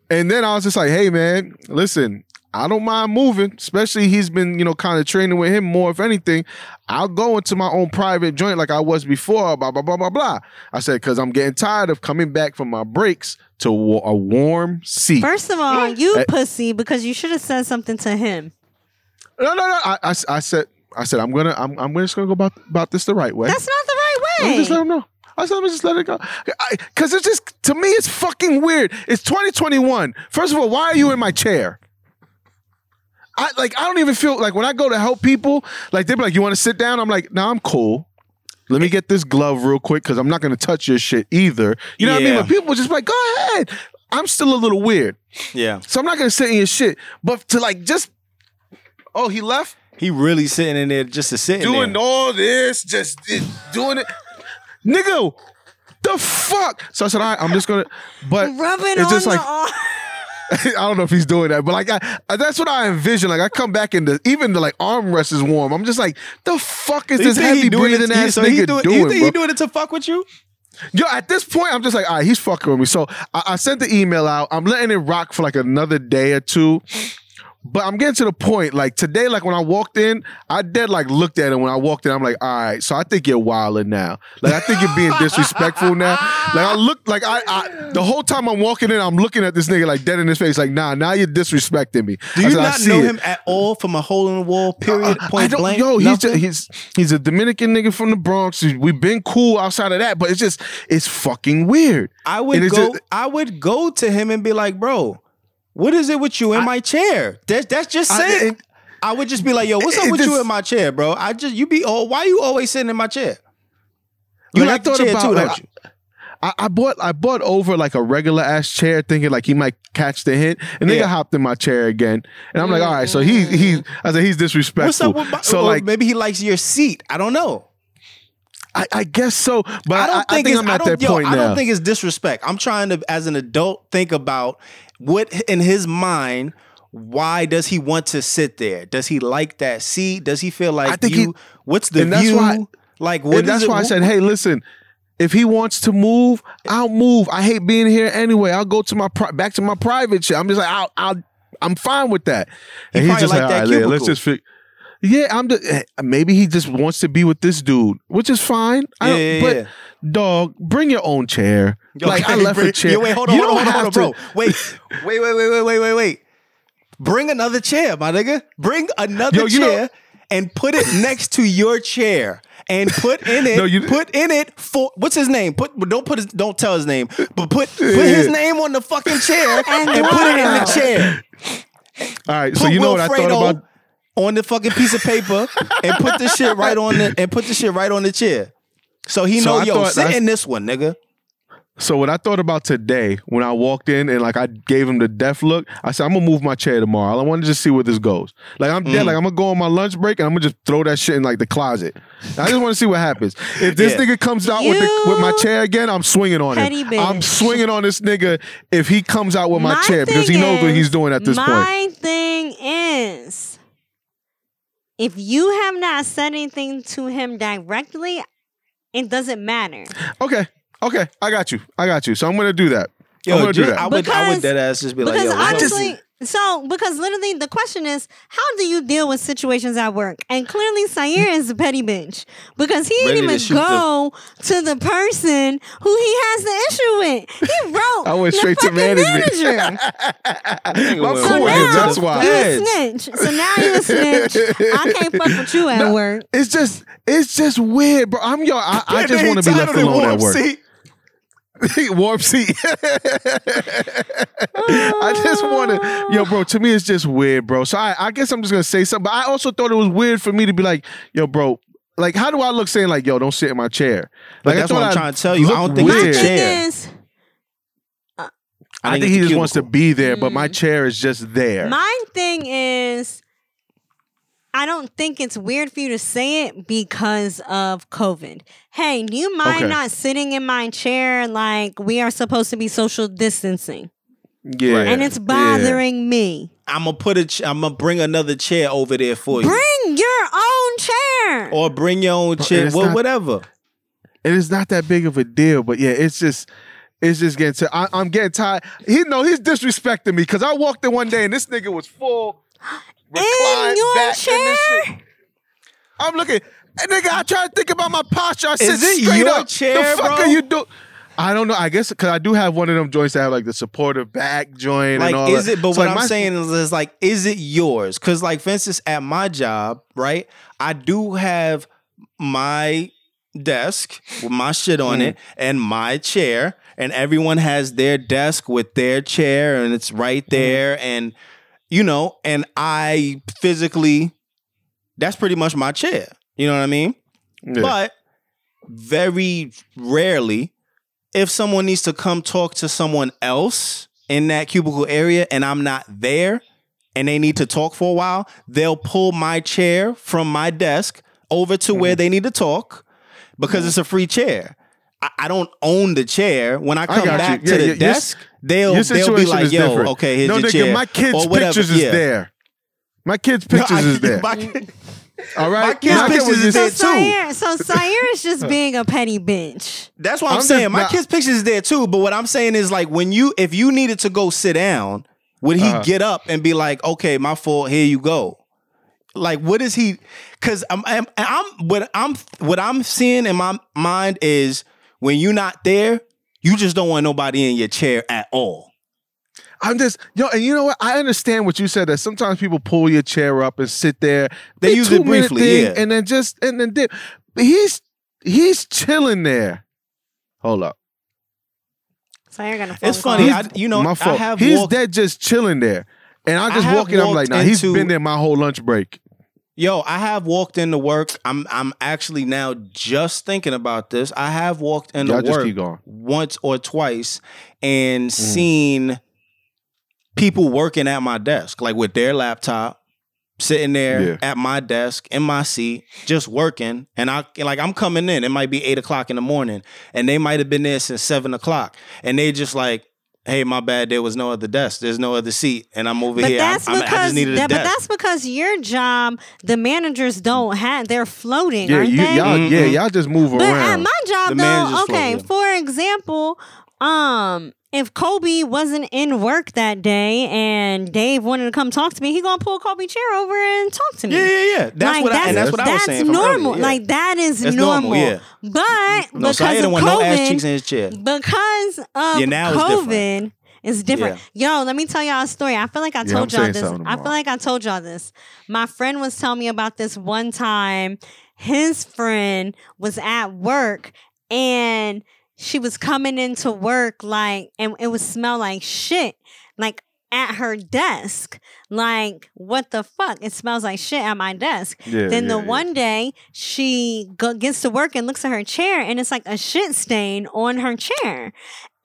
And then I was just like, hey man, listen, I don't mind moving, especially he's been, you know, kind of training with him more. If anything, I'll go into my own private joint like I was before, blah, blah, blah, blah, blah. I said, because I'm getting tired of coming back from my breaks to a warm seat. First of all, you Eh. pussy because you should have said something to him. No, no, no. I, I, I said, I said, I'm gonna, I'm, I'm just gonna go about, about this the right way. That's not the right way. just let him know. I said, let me just let it go. Because it's just, to me, it's fucking weird. It's 2021. First of all, why are you in my chair? I like, I don't even feel like when I go to help people, like they be like, you want to sit down? I'm like, nah, I'm cool. Let me get this glove real quick because I'm not going to touch your shit either. You know what I mean? But people just be like, go ahead. I'm still a little weird. yeah. So I'm not going to sit in your shit. But to like just, oh, he left? He really sitting in there just to sit doing there. all this, just it- doing it. Nigga, the fuck? So I said, all right, I'm just gonna, but Rubbing it's on just the like, arm. I don't know if he's doing that, but like, I, I- that's what I envision. Like, I come back and the, even the like armrest is warm. I'm just like, the fuck is You this think he heavy breathing it, ass so nigga doing, doing, You think bro? he doing it to fuck with you? Yo, at this point, I'm just like, all right, he's fucking with me. So I, I sent the email out. I'm letting it rock for like another day or two. But I'm getting to the point, like today, like when I walked in, I dead like looked at him when I walked in. I'm like, all right, so I think you're wilding now. Like I think you're being disrespectful now. Like I look like I, I the whole time I'm walking in, I'm looking at this nigga like dead in his face, like, nah, now you're disrespecting me. Do I you said, not know it. him at all from a hole in the wall? Period. I Point blank. Yo, he's, just, he's he's a Dominican nigga from the Bronx. We've been cool outside of that, but it's just it's fucking weird. I would go. just- I would go to him and be like, "Bro, what is it with you in my chair?" That's that's just I- saying. and- I would just be like, "Yo, what's up It with you in my chair, bro?" I just you be oh, why you always sitting in my chair? You Like, I like the thought chair about, too, like, don't you? I, I bought I bought over like a regular ass chair, thinking like he might catch the hint, and nigga Yeah. hopped in my chair again, and I'm like, all right, so he he mm. I said he's disrespectful. What's up with my, so or like maybe he likes your seat. I don't know. I, I guess so, but I, I don't I think, think it's, I'm at that yo, point I now. don't think it's disrespect. I'm trying to, as an adult, think about what in his mind. Why does he want to sit there? Does he like that seat? Does he feel like I think you? he- what's the and that's view? why- like what and that's it- why I said, hey, listen. If he wants to move, I'll move. I hate being here anyway. I'll go to my pri- back to my private shit. I'm just like, I'll, I'll I'm fine with that. And He he's just like like, that right, Leah, let's just Yeah, I'm the. eh, Maybe he just wants to be with this dude, which is fine. I Yeah, don't- yeah, but yeah. dog, bring your own chair. like I Okay, left a chair. Yeah, wait, hold on, You hold on, hold on, hold on, bro. Wait, wait, wait, wait, wait, wait, wait, wait. Bring another chair, my nigga. Bring another Yo, you know- chair and put it next to your chair. And put in it, No, you- put in it for what's his name? Put don't put his don't tell his name, but put put Yeah. his name on the fucking chair and, And put it in the chair. All right, Put so you know what I thought about? On the fucking piece of paper and put the shit right on the and put the shit right on the chair. So he So know, I yo, thought sit that's- in this one, nigga. So what I thought about today when I walked in and like I gave him the death look, I said I'm gonna move my chair tomorrow. I want to just see where this goes. Like I'm Mm. dead. Like I'm gonna go on my lunch break and I'm gonna just throw that shit in like the closet. I just want to see what happens. If this Yeah. nigga comes out with the, with my chair again, I'm swinging on petty him. bitch. I'm swinging on this nigga if he comes out with my, My chair because he thing knows what he's doing at this point. My thing is, if you have not said anything to him directly, it doesn't matter. Okay, okay, I got you. I got you. So I'm gonna do that. Yo, I'm gonna do just- that. I would, I would Because- dead ass just be like, Because yo, what's up? honestly, so because literally the question is, how do you deal with situations at work? And clearly, Syer is a petty bitch because he Ready didn't to even shoot the- go to the person who he has the issue with. He wrote. I went the straight to management. manager. Nigga My went So cool now, that's why. You a snitch. So now you a snitch. I can't fuck with you at No, work. It's just, it's just weird, bro. I'm yo. I, I just want to be left alone at work. seat. Warp seat. I just want to, yo, bro. To me, it's just weird, bro. So I, I guess I'm just gonna say something. But I also thought it was weird for me to be like, yo, bro. Like, how do I look saying like, yo, don't sit in my chair? But Like, that's what I'm I trying to tell you. I don't looked think it's a weird. My chair. thing is, I think it's he a just wants to be there, but my Mm. chair is just there. my thing is, I don't think it's weird for you to say it because of COVID. Hey, do you mind Okay. not sitting in my chair like we are supposed to be social distancing? yeah, and it's yeah. bothering me. I'm gonna put a. Ch- I'm gonna bring another chair over there for you, Bring your own chair. or bring your own chair. Well, not- whatever. And it's not that big of a deal, but yeah, it's just. It's just getting to. I, I'm getting tired. He know he's disrespecting me because I walked in one day and this nigga was full. reclined back in this chair? I'm looking, and nigga. I try to think about my posture. I sit Is it straight your up. chair, the fuck bro? are you doing? I don't know. I guess because I do have one of them joints that have like the supportive back joint Like, and all is that. it? But So, what like, I'm my- saying is, is like, is it yours? Because, like, for instance, at my job, right, I do have my desk with my shit on Mm. it and my chair, and everyone has their desk with their chair, and it's right Mm. there, and you know, and I physically, that's pretty much my chair. You know what I mean? Yeah. But very rarely, if someone needs to come talk to someone else in that cubicle area and I'm not there and they need to talk for a while, they'll pull my chair from my desk over to Mm-hmm. where they need to talk because it's a free chair. I, I don't own the chair. When I come got you. back Yeah, to the yeah, your- desk, they'll Your they'll be like, "Yo, different. okay, here's no, your nigga, chair." my kids' or whatever. pictures is there. My kids' No, pictures I- is there. my- all right, my kids' My pictures was is just- there so too. So Syer is just being a petty bitch. That's what I'm, I'm saying. just My not- kid's pictures is there too. But what I'm saying is like when you if you needed to go sit down, would he Uh-huh. get up and be like, okay, my fault, here you go? Like what is he cause I'm, I'm I'm what I'm what I'm seeing in my mind is when you're not there, you just don't want nobody in your chair at all. I'm just yo, and you know what? I understand what you said. That sometimes people pull your chair up and sit there. They use it briefly, thing, yeah. and then just and then dip. But he's he's chilling there. Hold up, Syer got a phone It's funny. I, you know, my I fault. have he's walked, dead just chilling there, and I I just have walk in. I'm like, walked nah, he's into- been there my whole lunch break. Yo, I have walked into work. I'm I'm actually now just thinking about this. I have walked into Y'all work once or twice and seen people working at my desk, like with their laptop, sitting there Yeah. at my desk in my seat, just working. And I like I'm coming in. It might be eight o'clock in the morning, and they might have been there since seven o'clock, and they just like. Hey, my bad. There was no other desk. There's no other seat, and I'm over But here. that's I'm, I'm, I just needed a that, but that's because your job, the managers don't have. They're floating, Yeah, aren't you, they? y'all, yeah, Mhm. y'all just move But at my job, The though, okay. floating. For example, um, if Kobe wasn't in work that day and Dave wanted to come talk to me, he gonna pull Kobe chair over and talk to me. Yeah, yeah, yeah. That's like, what I, that's, and that's what I was that's saying. from normal. yeah. Like that is That's normal. normal, yeah. But no, because so I of want no ass cheeks COVID, in his chair. because of Yeah, now it's different. it's different. Yo, let me tell y'all a story. I feel like I told y'all this. I feel like I told y'all this. My friend was telling me about this one time. His friend was at work and she was coming into work like, and it would smell like shit, like at her desk. Like, what the fuck? It smells like shit at my desk. Yeah, Then the yeah, yeah. one day she go, gets to work and looks at her chair and it's like a shit stain on her chair.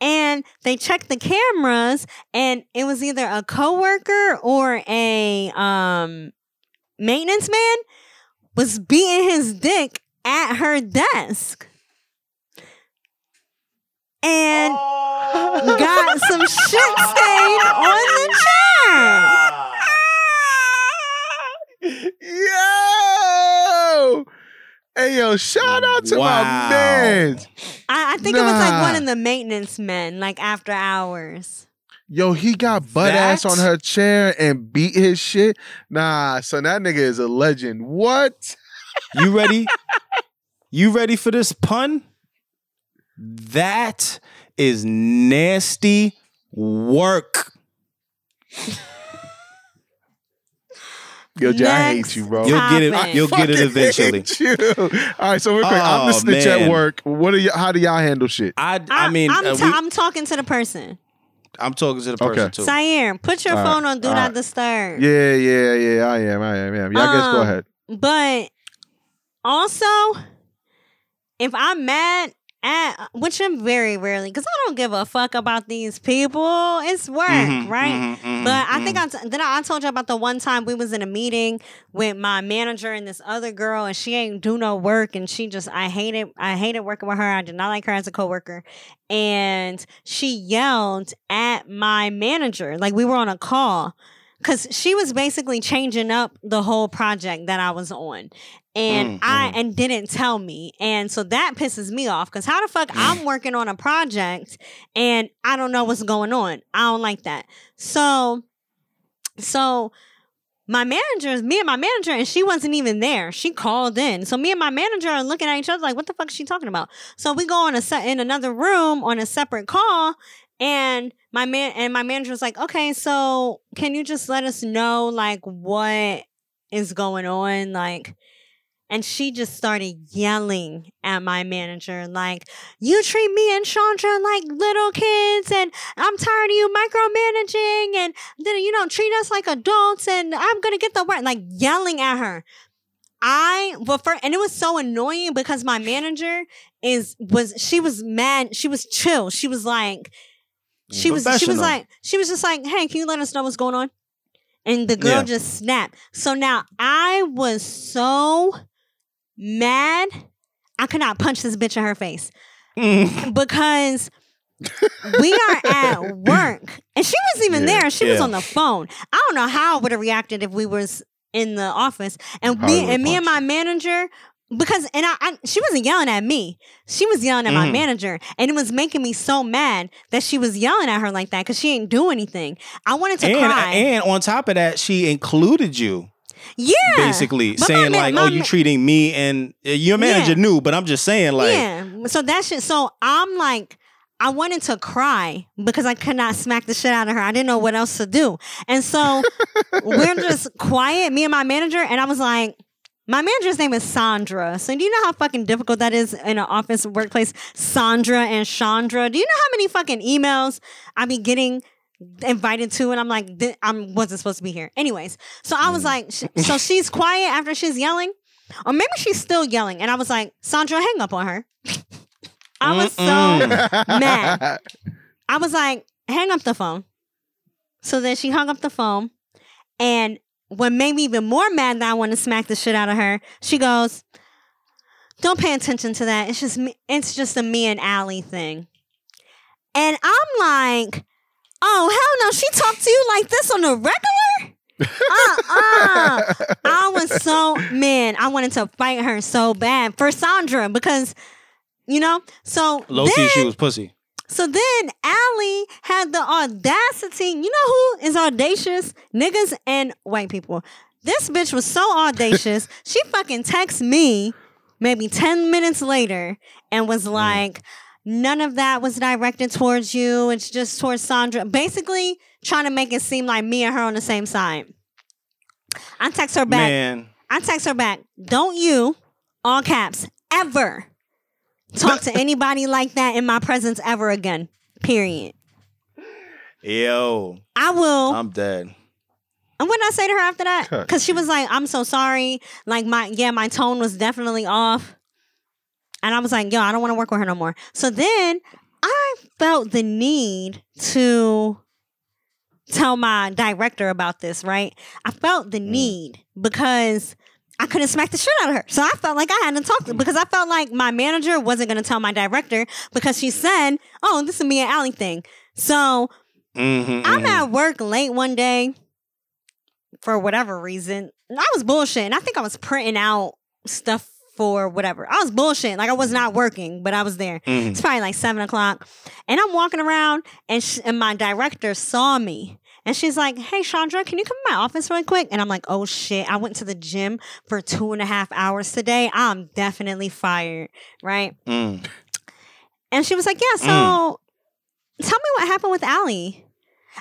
And they checked the cameras and it was either a coworker or a um maintenance man was beating his dick at her desk. And oh. got some shit stain on the chair. Yo! Hey yo, shout out to Wow. my man. I, I think it was like one of the maintenance men, like after hours. Yo, he got butt ass on her chair and beat his shit. Nah, son, that nigga is a legend. What? You ready? you ready for this pun? That is nasty work. Yo, Jay, I Next hate you, bro. You'll get it. Topic. You'll get it eventually. hate you. All right, so real quick, I'm the Oh, snitch man. at work. What are you? How do y'all handle shit? I, I mean, I'm, uh, ta- we- I'm talking to the person. I'm talking to the person Okay. too. Syer, put your All right, phone on Do all Not right. Disturb. Yeah, yeah, yeah. I am. I am. I am. Y'all guys go Um, ahead. But also, if I'm mad at, which I'm very rarely, because I don't give a fuck about these people. It's work, Mhm, right? mhm, mhm, But I think mhm. I t- then I told you about the one time we was in a meeting with my manager and this other girl, and she ain't do no work, and she just I hated I hated working with her. I did not like her as a coworker, and she yelled at my manager like we were on a call because she was basically changing up the whole project that I was on. And Mm, I and didn't tell me. And so that pisses me off because how the fuck I'm working on a project and I don't know what's going on. I don't like that. So so my manager is me and my manager, and she wasn't even there. She called in. So me and my manager are looking at each other like, what the fuck is she talking about? So we go on a set in another room on a separate call, and my man and my manager was like, okay, so can you just let us know like what is going on? Like and she just started yelling at my manager, like, You treat me and Chandra like little kids, and I'm tired of you micromanaging, and then you don't treat us like adults, and I'm gonna get the word, Like, yelling at her. I, well, for, and it was so annoying because my manager is, was, she was mad, she was chill. She was like, she was, she was like, she was just like, Hey, can you let us know what's going on? And the girl Yeah. just snapped. So now I was so mad, I could not punch this bitch in her face Mm. because we are at work and she wasn't even Yeah. there. She was on the phone. I don't know how I would have reacted if we was in the office and Probably me and me and my manager. Because and I, I, she wasn't yelling at me. She was yelling at my Mhm. manager, and it was making me so mad that she was yelling at her like that because she ain't do anything. I wanted to and cry. and on top of that, she included you yeah, basically But saying like, "Oh, you ma- treating me and uh, your manager Yeah. knew," but I'm just saying like, yeah. So that shit. So I'm like, I wanted to cry because I could not smack the shit out of her. I didn't know what else to do, and so we're just quiet, me and my manager, and I was like. My manager's name is Sandra. So do you know how fucking difficult that is in an office workplace? Sandra and Chandra. Do you know how many fucking emails I be getting invited to? And I'm like, I wasn't supposed to be here. Anyways, so I was mm. like, sh- so she's quiet after she's yelling, or maybe she's still yelling. And I was like, Sandra, hang up on her. I was so Mm-mm. mad. I was like, hang up the phone. So then she hung up the phone. And what made me even more mad that I want to smack the shit out of her, she goes, Don't pay attention to that. It's just me, it's just a me and Allie thing. And I'm like, oh hell no, she talked to you like this on the regular? uh-uh. I was so man, I wanted to fight her so bad for Sandra because, you know, so low then, key she was pussy. So then Allie had the audacity. You know who is audacious? Niggas and white people. This bitch was so audacious. she fucking texts me maybe 10 minutes later and was mm. like, none of that was directed towards you. It's just towards Sandra. Basically, trying to make it seem like me and her on the same side. I text her back. Man, I text her back. Don't you, all caps, ever talk to anybody like that in my presence ever again. Period. yo, I will. I'm dead. and what did I say to her after that? Because she was like, I'm so sorry. Like my yeah, my tone was definitely off. And I was like, yo, I don't want to work with her no more. So then I felt the need to tell my director about this, right? I felt the need because I couldn't smack the shit out of her. So I felt like I had to talk to because I felt like my manager wasn't going to tell my director because she said, oh, this is me and Allie thing. So Mhm, I'm mhm. at work late one day for whatever reason. I was bullshitting. I think I was printing out stuff for whatever. I was bullshitting. Like I was not working, but I was there. Mhm. It's probably like seven o'clock. And I'm walking around and, and my director saw me. And she's like, hey, Chandra, can you come to my office really quick? And I'm like, oh shit, I went to the gym for two and a half hours today. I'm definitely fired, right? Mm. And she was like, Yeah, so tell me what happened with Allie.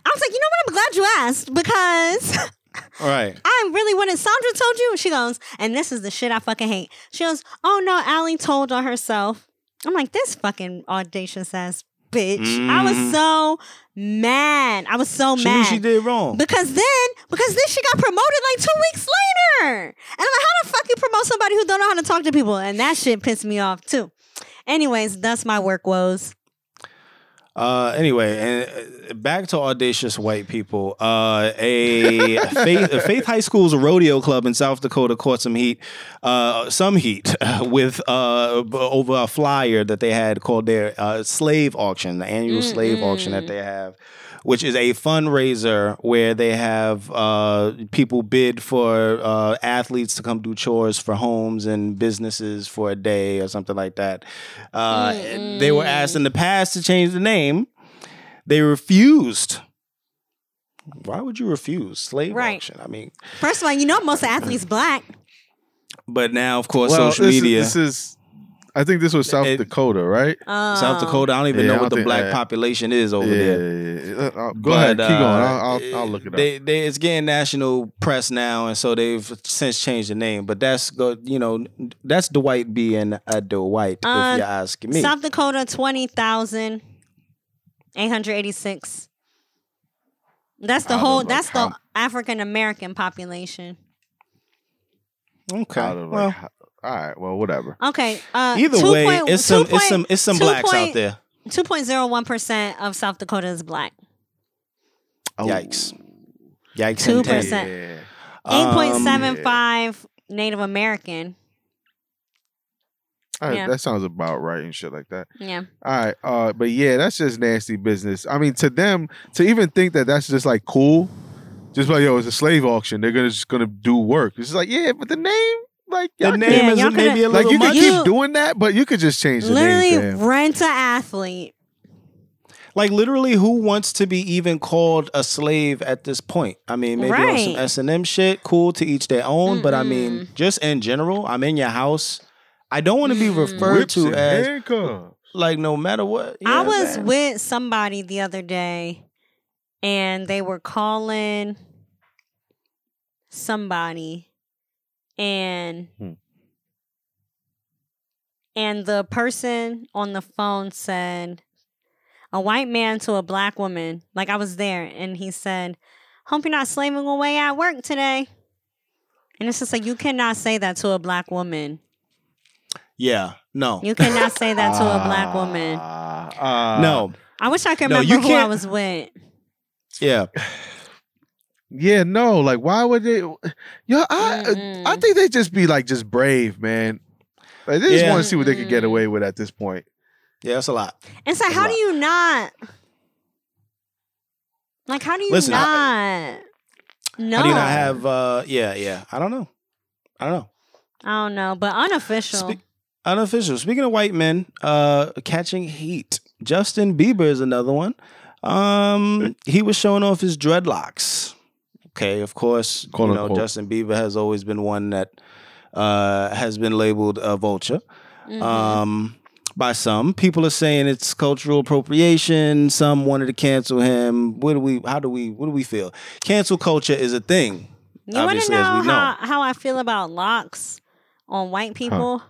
I was like, You know what? I'm glad you asked because right. I really wanted Sandra told you. She goes, And this is the shit I fucking hate. She goes, Oh no, Allie told on herself. I'm like, This fucking audacious ass bitch. I was Mhm. so mad. I was so She mad. she did wrong. Because then, because then she got promoted like two weeks later. And I'm like, how the fuck you promote somebody who don't know how to talk to people? And that shit pissed me off too. Anyways, that's my work woes. Uh, anyway, and uh, back to audacious white people. Uh, a Faith, a Faith High School's rodeo club in South Dakota caught some heat, uh, some heat with uh, over a flyer that they had called their uh, slave auction, the annual slave auction that they have, which is a fundraiser where they have uh, people bid for uh, athletes to come do chores for homes and businesses for a day or something like that. Uh, They were asked in the past to change the name. They refused. Why would you refuse slave Right. auction? I mean, First of all, you know most athletes black. but now of course Well, social this, media. This is, I think this was South It- Dakota, right? Uh, South Dakota, I don't even Yeah, know what don't the think- black uh, population is over yeah, there. yeah, yeah. Uh, uh, Go But, ahead, keep going. uh, I'll, I'll, I'll look it up. They, they, it's getting national press now, and so they've since changed the name. But that's go, you know, that's Dwight being a Dwight, Uh, if you're asking me. South Dakota, twenty thousand eight hundred eighty-six. That's the whole. like, that's the African American population. okay, Out of, like, well, ho- all right, well, whatever. Okay. Uh, either two way, point- it's two some, it's some, it's some two blacks out there. 2.01% of South Dakota is black. Oh, Yikes. Yikes! Two percent. Yeah. Um, 8.75 Native American. All right, Yeah. That sounds about right and shit like that. Yeah. All right, uh, but yeah, that's just nasty business. I mean, to them, to even think that that's just like cool, just like yo, it's a slave auction. They're gonna just gonna do work. It's just like yeah, but the name, like The y'all name Yeah, is y'all maybe a coulda- like little you can much. You- keep doing that, but you could just change the Literally name. Fam. rent an athlete. Like literally, who wants to be even called a slave at this point? I mean, maybe on some Right. S and M shit, cool to each their own. But I mean, just in general, I'm in your house. I don't want to be Mm. referred Whips to and as handcuffs. like no matter what. I Yeah, was man. with somebody the other day and they were calling somebody and Hmm. and the person on the phone said a white man to a black woman like I was there and he said hope you're not slaving away at work today and it's just like you cannot say that to a black woman yeah. No. you cannot say that to a black woman Ah, ah. no. I wish I could No, remember you who I can't- was with Yeah. Yeah, no. Like, why would they? Yo, I Mm-mm. I think they just be like just brave, man. Like they just Yeah. want to see what they could get away with at this point. Yeah. That's a lot. And so, That's how do you not? Like, how do you Listen, not? no, How do you not have? uh Yeah. Yeah. I don't know. I don't know. I don't know, but unofficial. Spe- unofficial. Speaking of white men, uh, catching heat. Justin Bieber is another one. Um, he was showing off his dreadlocks. Okay, of course, Quote, you know unquote. Justin Bieber has always been one that uh, has been labeled a vulture. Mhm. Um, by some people are saying it's cultural appropriation. Some wanted to cancel him. What do we? How do we? What do we feel? Cancel culture is a thing. you want to know, we know. how, how I feel about locks on white people?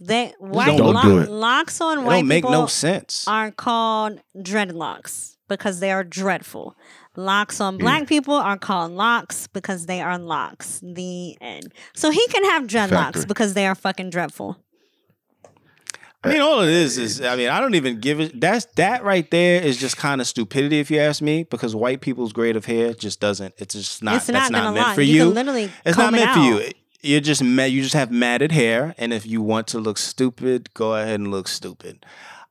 They white don't lo- do it. locks on It white don't make people no sense. are called dreadlocks because they are dreadful. Locks on black people are called locks because they are locks. The end. So he can have dreadlocks Factory. because they are fucking dreadful. I mean, all it is is, I mean, I don't even give it. That's that right there is just kind of stupidity, if you ask me, because white people's grade of hair just doesn't. It's just not. it's that's not, meant lie. for you. you. literally it's not comb it meant for you. You're just you just have matted hair, and if you want to look stupid, go ahead and look stupid.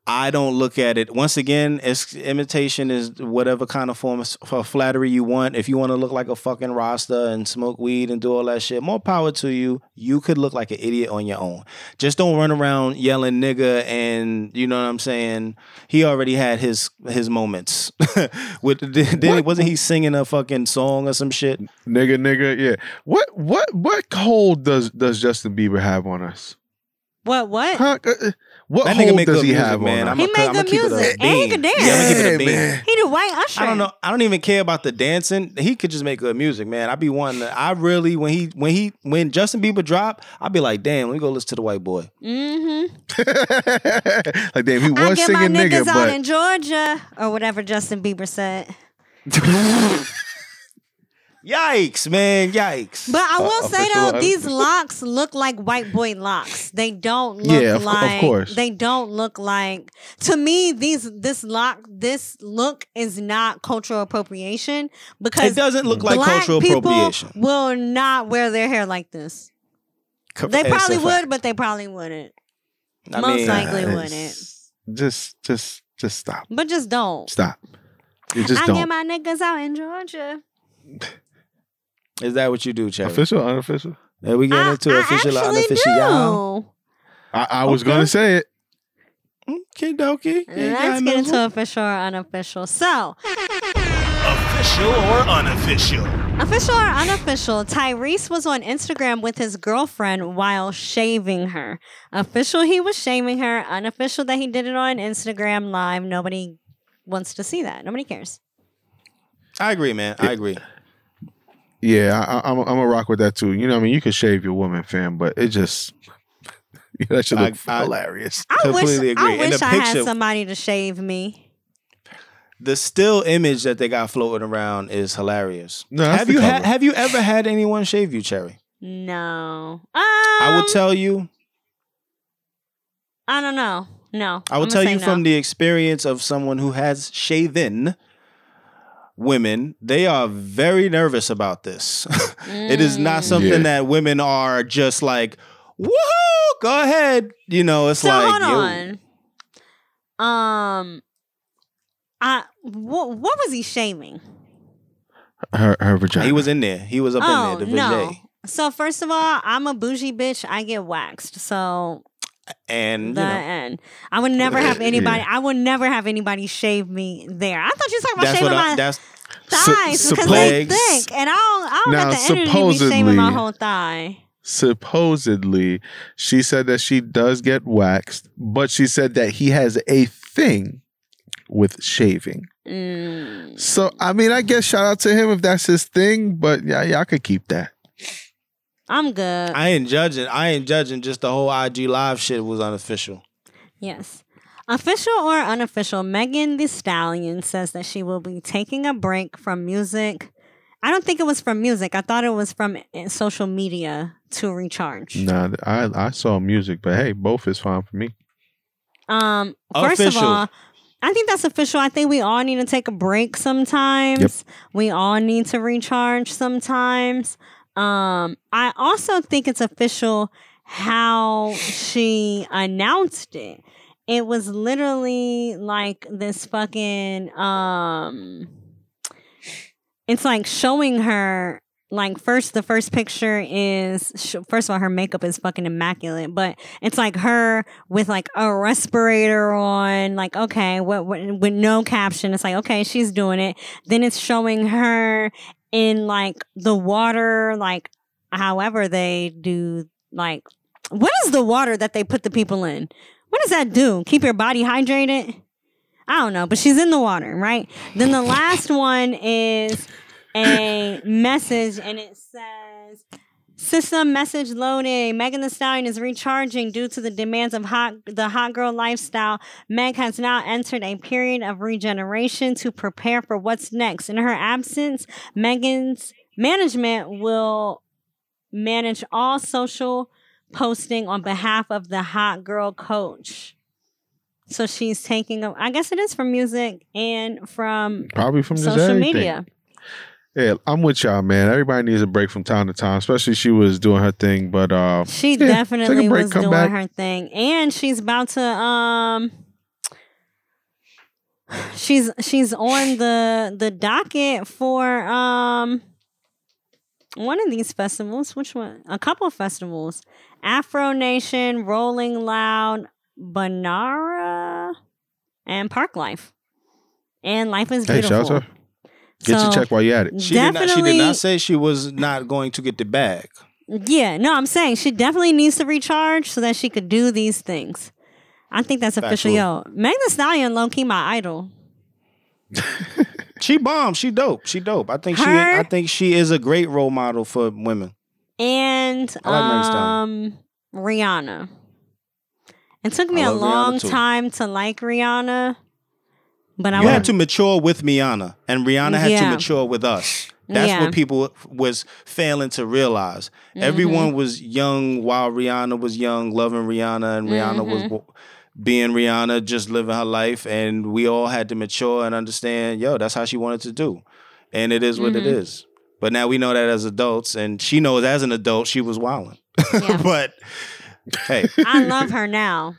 I don't look at it. Once again, it's imitation is whatever kind of form of of flattery you want. If you want to look like a fucking Rasta and smoke weed and do all that shit, more power to you. You could look like an idiot on your own. Just don't run around yelling nigga and you know what I'm saying. He already had his his moments. With did, did- wasn't he singing a fucking song or some shit? Nigga, nigga, yeah. What what what hold does does Justin Bieber have on us? What? What? Huh? Uh, uh, What That nigga hold make does he music, have man. on I'm us? He a- make good keep it a music and he bean. can dance. Yeah, I'ma keep it a Yeah, bean. man. He the white usher. I don't know. I don't even care about the dancing. He could just make good music, man. I'd be wanting. To, I really when he when he when Justin Bieber drop, I'd be like, damn, let me go listen to the white boy. Mm-hmm. like damn, he I was get my singing niggas nigga, out but in Georgia or whatever Justin Bieber said. Yikes, man! Yikes. But I will Uh, say official- though, these locks look like white boy locks. They don't look Yeah, of co- of like course. they don't look like to me these this lock this look is not cultural appropriation because it doesn't look like black cultural people appropriation. will not wear their hair like this. Co- They probably would, but they probably wouldn't. I most mean, likely Nah, wouldn't. Just just just stop. But just don't. Stop. You just I don't. get my niggas out in Georgia. Is that what you do, Cherry? Official, unofficial. Are we get into I official or actually unofficial? y'all? do. I, I was Okay. gonna say it. Okay, dokie. Let's get into official or unofficial. So, Official or unofficial? official or unofficial, Tyrese was on Instagram with his girlfriend while shaving her. Official, he was shaving her. Unofficial, that he did it on Instagram Live. Nobody wants to see that. Nobody cares. I agree, man. I agree. Yeah, I, I, I'm I'm a rock with that too. You know, what I mean, you can shave your woman, fam, but it just that should look I- I- hilarious. I wish, Completely agree. I, In wish the I picture- had somebody to shave me. The still image that they got floating around is hilarious. No, have you had cover. Have you ever had anyone shave you, Cherry? No. Um, I will tell you. I don't know. No. I will tell you no. from the experience of someone who has shaven women, they are very nervous about this. it is not Mm. something Yeah. that women are just like, woohoo, go ahead. You know, it's So like, hold on. Um, I what what was he shaming? Her her vagina. he was in there. He was up oh in there, the no. vajay. So first of all, I'm a bougie bitch. I get waxed. So And, you the know, end. I would never have Yeah. anybody. I would never have anybody shave me there. I thought you were talking about that's shaving I, my that's, thighs Su- because they thick, and I don't. I don't Now, got the energy to be shaving my whole thigh. supposedly she said that she does get waxed, but she said that he has a thing with shaving. Mm. So I mean, I guess shout out to him if that's his thing, but yeah, y'all could keep that. I'm good. I ain't judging. I ain't judging. Just the whole IG live shit was unofficial. Yes. Official or unofficial, Megan Thee Stallion says that she will be taking a break from music. I don't think it was from music. I thought it was from uh, social media to recharge. Nah, I I saw music, but hey, both is fine for me. Um, first Official. of all, I think that's official. I think we all need to take a break sometimes. We all need to recharge sometimes. Um, I also think it's official how she announced it. It was literally like this fucking um it's like showing her like first the first picture is first of all her makeup is fucking immaculate but it's like her with like a respirator on like okay what, what with no caption it's like okay she's doing it then it's showing her in like the water like however they do like what is the water that they put the people in? What does that do? Keep your body hydrated? I don't know, but she's in the water, right? Then the last one is a message, and it says, "System message loading. Megan Thee Stallion is recharging due to the demands of hot the hot girl lifestyle. Meg has now entered a period of regeneration to prepare for what's next. In her absence, Megan's management will manage all social posting on behalf of the hot girl coach." So she's taking, a, I guess it is from music and from Probably from social media. Yeah, I'm with y'all, man. Everybody needs a break from time to time, especially she was doing her thing. But uh, She yeah, definitely break, was doing back. her thing, and she's about to um. She's she's on the the docket for um one of these festivals. Which one? A couple of festivals: Afro Nation, Rolling Loud, Bonnaroo, and Park Life. And Life is Hey, beautiful. shout out to her. Get So, your check while you're at it. She did, not, she did not say she was not going to get the bag. Yeah, no, I'm saying she definitely needs to recharge so that she could do these things. I think that's official. Yo, Meg Thee Stallion, low key, my idol. She bomb. She dope. She dope. I think she. I think she is a great role model for women. and I like Meg Thee um, Rihanna. It took me I a love Rihanna long too. time to like Rihanna, but I You to mature with Rihanna, and Rihanna had to mature with us. That's Yeah. what people was failing to realize. Mm-hmm. Everyone was young while Rihanna was young, loving Rihanna, and Rihanna Mm-hmm. was being Rihanna, just living her life. And we all had to mature and understand, yo, that's how she wanted to do, and it is what it Mm-hmm. is. But now we know that as adults, and she knows as an adult she was wilding. Yeah. but hey, I love her now.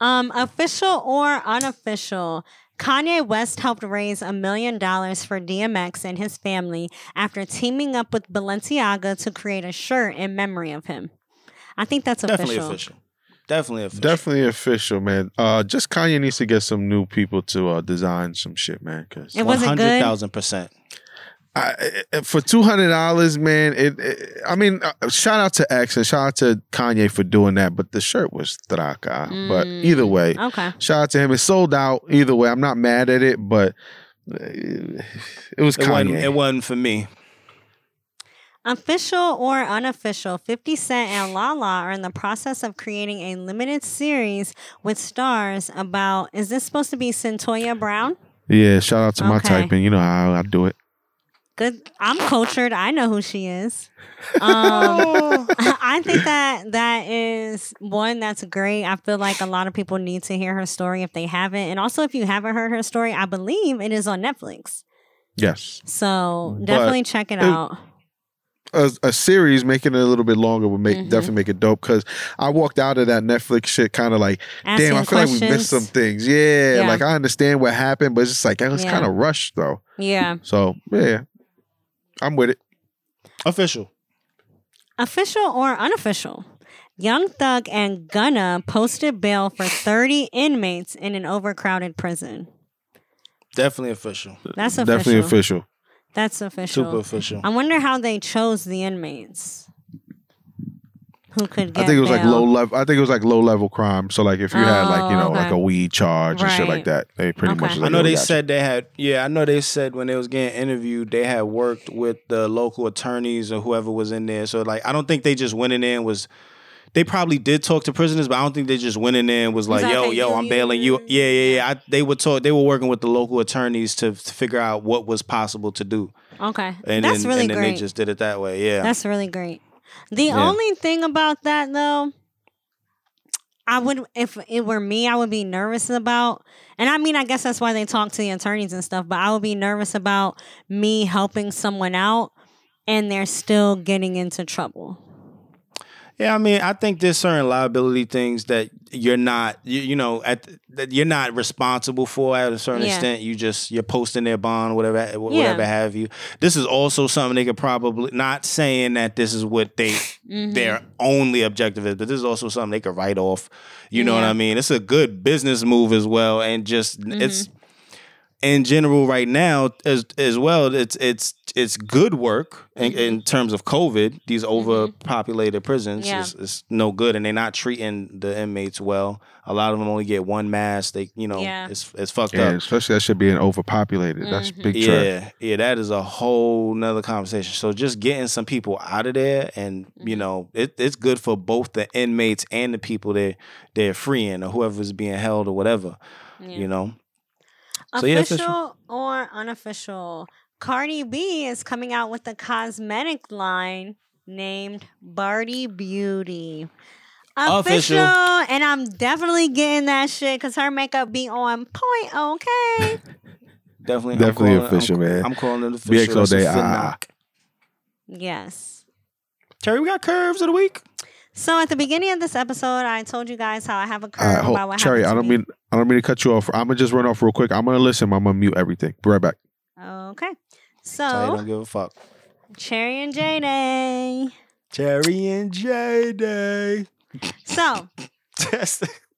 Um, official or unofficial, Kanye West helped raise a million dollars for DMX and his family after teaming up with Balenciaga to create a shirt in memory of him. I think that's definitely official. official. Definitely official. Definitely official, man. Uh, just Kanye needs to get some new people to uh, design some shit, man. Because It wasn't good. thousand percent. I, I- for two hundred dollars, man. It, it- I mean, uh, shout out to X and shout out to Kanye for doing that. But the shirt was straka. But Mm. either way, Okay. shout out to him. It sold out. Either way, I'm not mad at it, but uh, it was It wasn't, Kanye. it wasn't for me. Official or unofficial, 50 Cent and Lala are in the process of creating a limited series with stars about is this supposed to be Cyntoia Brown? yeah, shout out to my typing. You know how I do it. Good. I'm cultured. I know who she is. Um, I think that that is one that's great. I feel like a lot of people need to hear her story if they haven't, and also if you haven't heard her story, I believe it is on Netflix. Yes, So But definitely check it it- out. a, a series making it a little bit longer would make Mhm. definitely make it dope. Because I walked out of that Netflix shit kind of like, damn, I Asking feel like we missed some things. Yeah, Yeah. like I understand what happened, but it's just like it was Yeah. kind of rushed though. Yeah. So yeah, I'm with it. Official. Official or unofficial? Young Thug and Gunna posted bail for 30 inmates in an overcrowded prison. Definitely official. That's official. Definitely official. That's official. Super official. I wonder how they chose the inmates who could get I think it was like bail. low level. I think it was like low level crime. So like if you had like you Oh, know like a oh, weed charge and shit Right. like that, they pretty Okay. much. was I like, know "Yo, they gotcha." said they had. Yeah, I know they said when they was getting interviewed, they had worked with the local attorneys or whoever was in there. So like, I don't think they just went in there and was. They probably did talk to prisoners, but I don't think they just went in there and was like, that "Yo, they yo, knew I'm you? bailing you." Yeah, yeah, yeah. I, they would talk. They were working with the local attorneys to, to figure out what was possible to do, Okay. and That's then really and then great. they just did it that way. Yeah, That's really great. The Yeah. only thing about that though, I would if it were me, I would be nervous about and I mean I guess that's why they talk to the attorneys and stuff, but I would be nervous about me helping someone out and they're still getting into trouble. Yeah, I mean, I think there's certain liability things that you're not, you, you know, at that you're not responsible for at a certain Yeah. extent. You just you're posting their bond, whatever, Yeah. whatever have you. This is also something they could probably not saying that this is what they Mhm. their only objective is, but this is also something they could write off. You know what I mean? It's a good business move as well, and just it's Mm-hmm. In general right now as as well. It's it's it's good work in, in terms of COVID. These overpopulated prisons Mm-hmm. Yeah. is, is no good, and they're not treating the inmates well. A lot of them only get one mask. They you know Yeah. it's it's fucked Yeah, up. especially that should be an overpopulated. That's Mm-hmm. big trap. Yeah, yeah, that is a whole nother conversation. So just getting some people out of there, and Mm-hmm. you know, it, it's good for both the inmates and the people that they're freeing or whoever's being held or whatever. Yeah. You know, So, yeah, official official. or unofficial. Cardi B is coming out with a cosmetic line named Bardi Beauty. Official. and I'm definitely getting that shit because her makeup be on point. Okay, definitely, Definitely calling official, I'm, man. I'm calling it official. BXO Day, ah. yes. Cherry, we got curves of the week. So at the beginning of this episode, I told you guys how I have a curve All right, hold, about what Cherry, I happened don't me. mean I don't mean to cut you off. I'm gonna just run off real quick. I'm gonna listen. I'm gonna mute everything. Be right back. Okay, So I don't give a fuck. Cherry and J Day. Cherry and J Day. So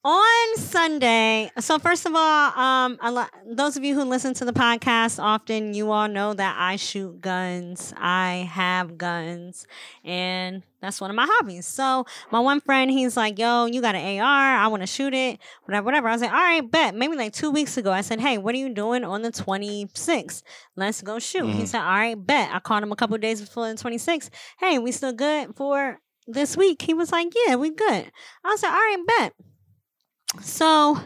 on Sunday. So first of all, um, lo- those of you who listen to the podcast often, you all know that I shoot guns. I have guns, and that's one of my hobbies. So my one friend, he's like, "Yo, you got an AR? I want to shoot it. Whatever, whatever." I was like, "All right, bet." Maybe like two weeks ago, I said, "Hey, what are you doing on the 26th? Let's go shoot." He Mhm. said, "All right, bet." I called him a couple days before the 26th. Hey, we still good for this week? He was like, "Yeah, we good." I was like, "All right, bet." So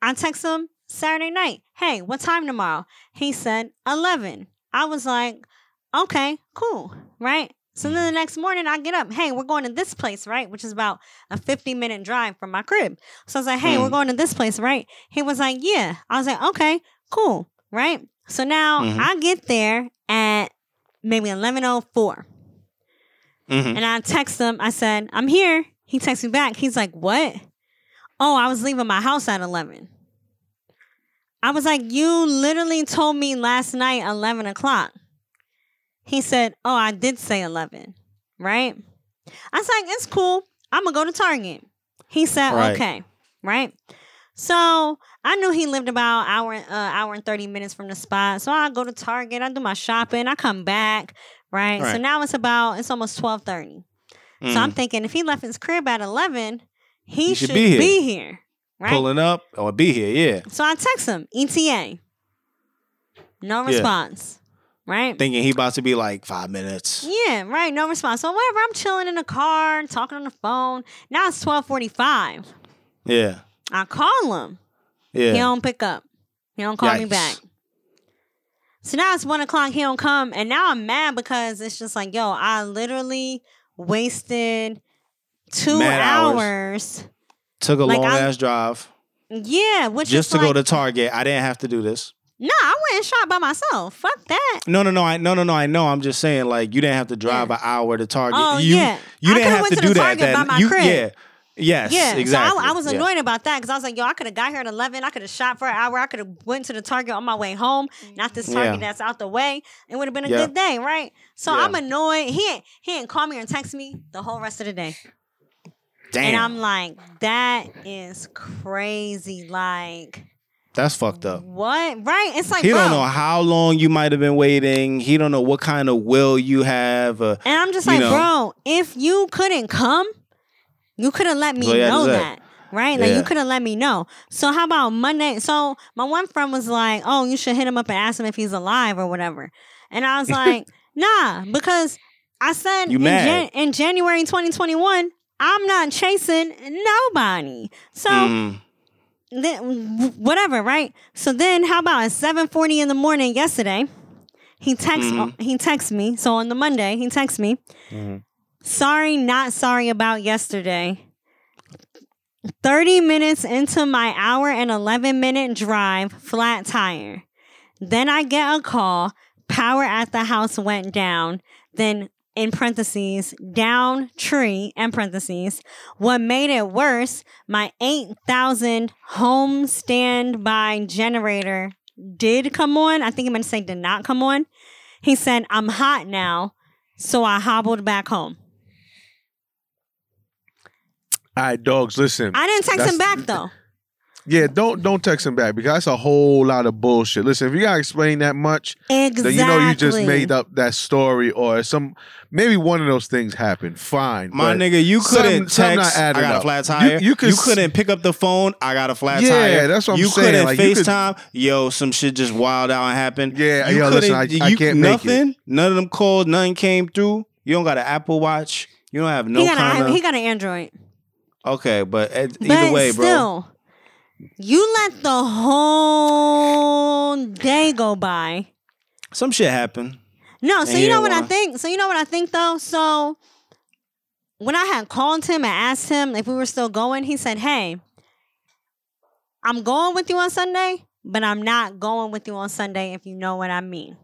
I text him Saturday night, hey, what time tomorrow? He said 11. I was like, okay, cool, right? So then the next morning I get up, hey, we're going to this place, right? Which is about a 50 minute drive from my crib. So I was like, hey, Hmm. we're going to this place, right? He was like, yeah. I was like, okay, cool, right? So now Mhm. I get there at maybe 11.04. Mhm. And I text him. I said, I'm here. He texts me back. He's like, What? Oh, I was leaving my house at 11. I was like, You literally told me last night 11 o'clock. He said, Oh, I did say 11. Right? I was like, It's cool. I'm going to go to Target. He said, Right. Okay. Right? So I knew he lived about hour, uh, hour and 30 minutes from the spot. So I go to Target. I do my shopping. I come back. Right? So now it's about, it's almost 1230. So I'm Mhm. thinking if he left his crib at 11, he, He should, should be here. be here. Right? pulling up or be here. Yeah, So I text him, ETA. No Yeah. response. Right? thinking he about to be like five minutes. yeah, right. No response. So whatever. I'm chilling in the car, talking on the phone. Now it's 1245. Yeah, I call him. yeah. He don't pick up. He don't call me back. So now it's one o'clock. He don't come, and now I'm mad because it's just like, yo, I literally wasted two Mad hours. hours. Took a Like, long I- ass drive Yeah, which just to go to Target. I didn't have to do this. No, I went and shot by myself. Fuck that. No, no, no. I no, no, no. I know. I'm just saying, like, you didn't have to drive Yeah. an hour to Target. Oh, you, yeah. You didn't went to do that. Target That by my you, crib. yeah. Yes, yeah, exactly. so I, I was Yeah. annoyed about that because I was like, yo, I could have got here at eleven. I could have shot for an hour. I could have went to the Target on my way home. Not this Target Yeah. that's out the way. It would have been a Yeah. good day, right? So Yeah. I'm annoyed. He ain't, he ain't call me or text me the whole rest of the day. Damn, And I'm like, that is crazy. Like, that's fucked up. what? Right? It's like, He bro. don't know how long you might have been waiting. He don't know what kind of will you have. Uh, And I'm just like, know. bro, if you couldn't come, you could have let me So, yeah, know that's it. that. Right? Like Yeah. you could have let me know. So how about Monday? So my one friend was like, Oh, you should hit him up and ask him if he's alive or whatever. And I was like, nah, because I said in. Jan- in January 2021, I'm not chasing nobody. So mm, then whatever, right? So then how about at 7:40 in the morning yesterday? He texts Mhm. he texts me. So on the Monday, he texts me. Mhm. Sorry, not sorry about yesterday. 30 minutes into my hour and 11 minute drive, flat tire. Then I get a call, power at the house went down. Then in parentheses, down tree, in parentheses. What made it worse, my 8,000 home standby generator did come on. I think he meant to say did not come on. He said, I'm hot now. So I hobbled back home. All right, dogs, listen. I didn't text That's- him back though. Yeah, don't don't text him back because that's a whole lot of bullshit. Listen, if you gotta explain that much, Exactly. then you know you just made up that story or some maybe one of those things happened. Fine. My nigga, you couldn't something- something not text. I adding got a up. flat You- tire. you couldn't pick up the phone. I got a flat Yeah, tire. that's what I'm saying. you saying. couldn't Like, you could- FaceTime. Yo, some shit just wild out and happened. Yeah, you yo, listen, couldn't- I- I can't make it. nothing. None of them calls. Nothing came through. You don't got an Apple Watch. You don't have no he got kind a, he got an Android. okay, but uh, But either way, bro. You let the whole day go by. Some shit happened. No, so you you know what I think? So you know what I think though? So when I had called him and asked him if we were still going, he said, Hey, I'm going with you on Sunday, but I'm not going with you on Sunday if you know what I mean.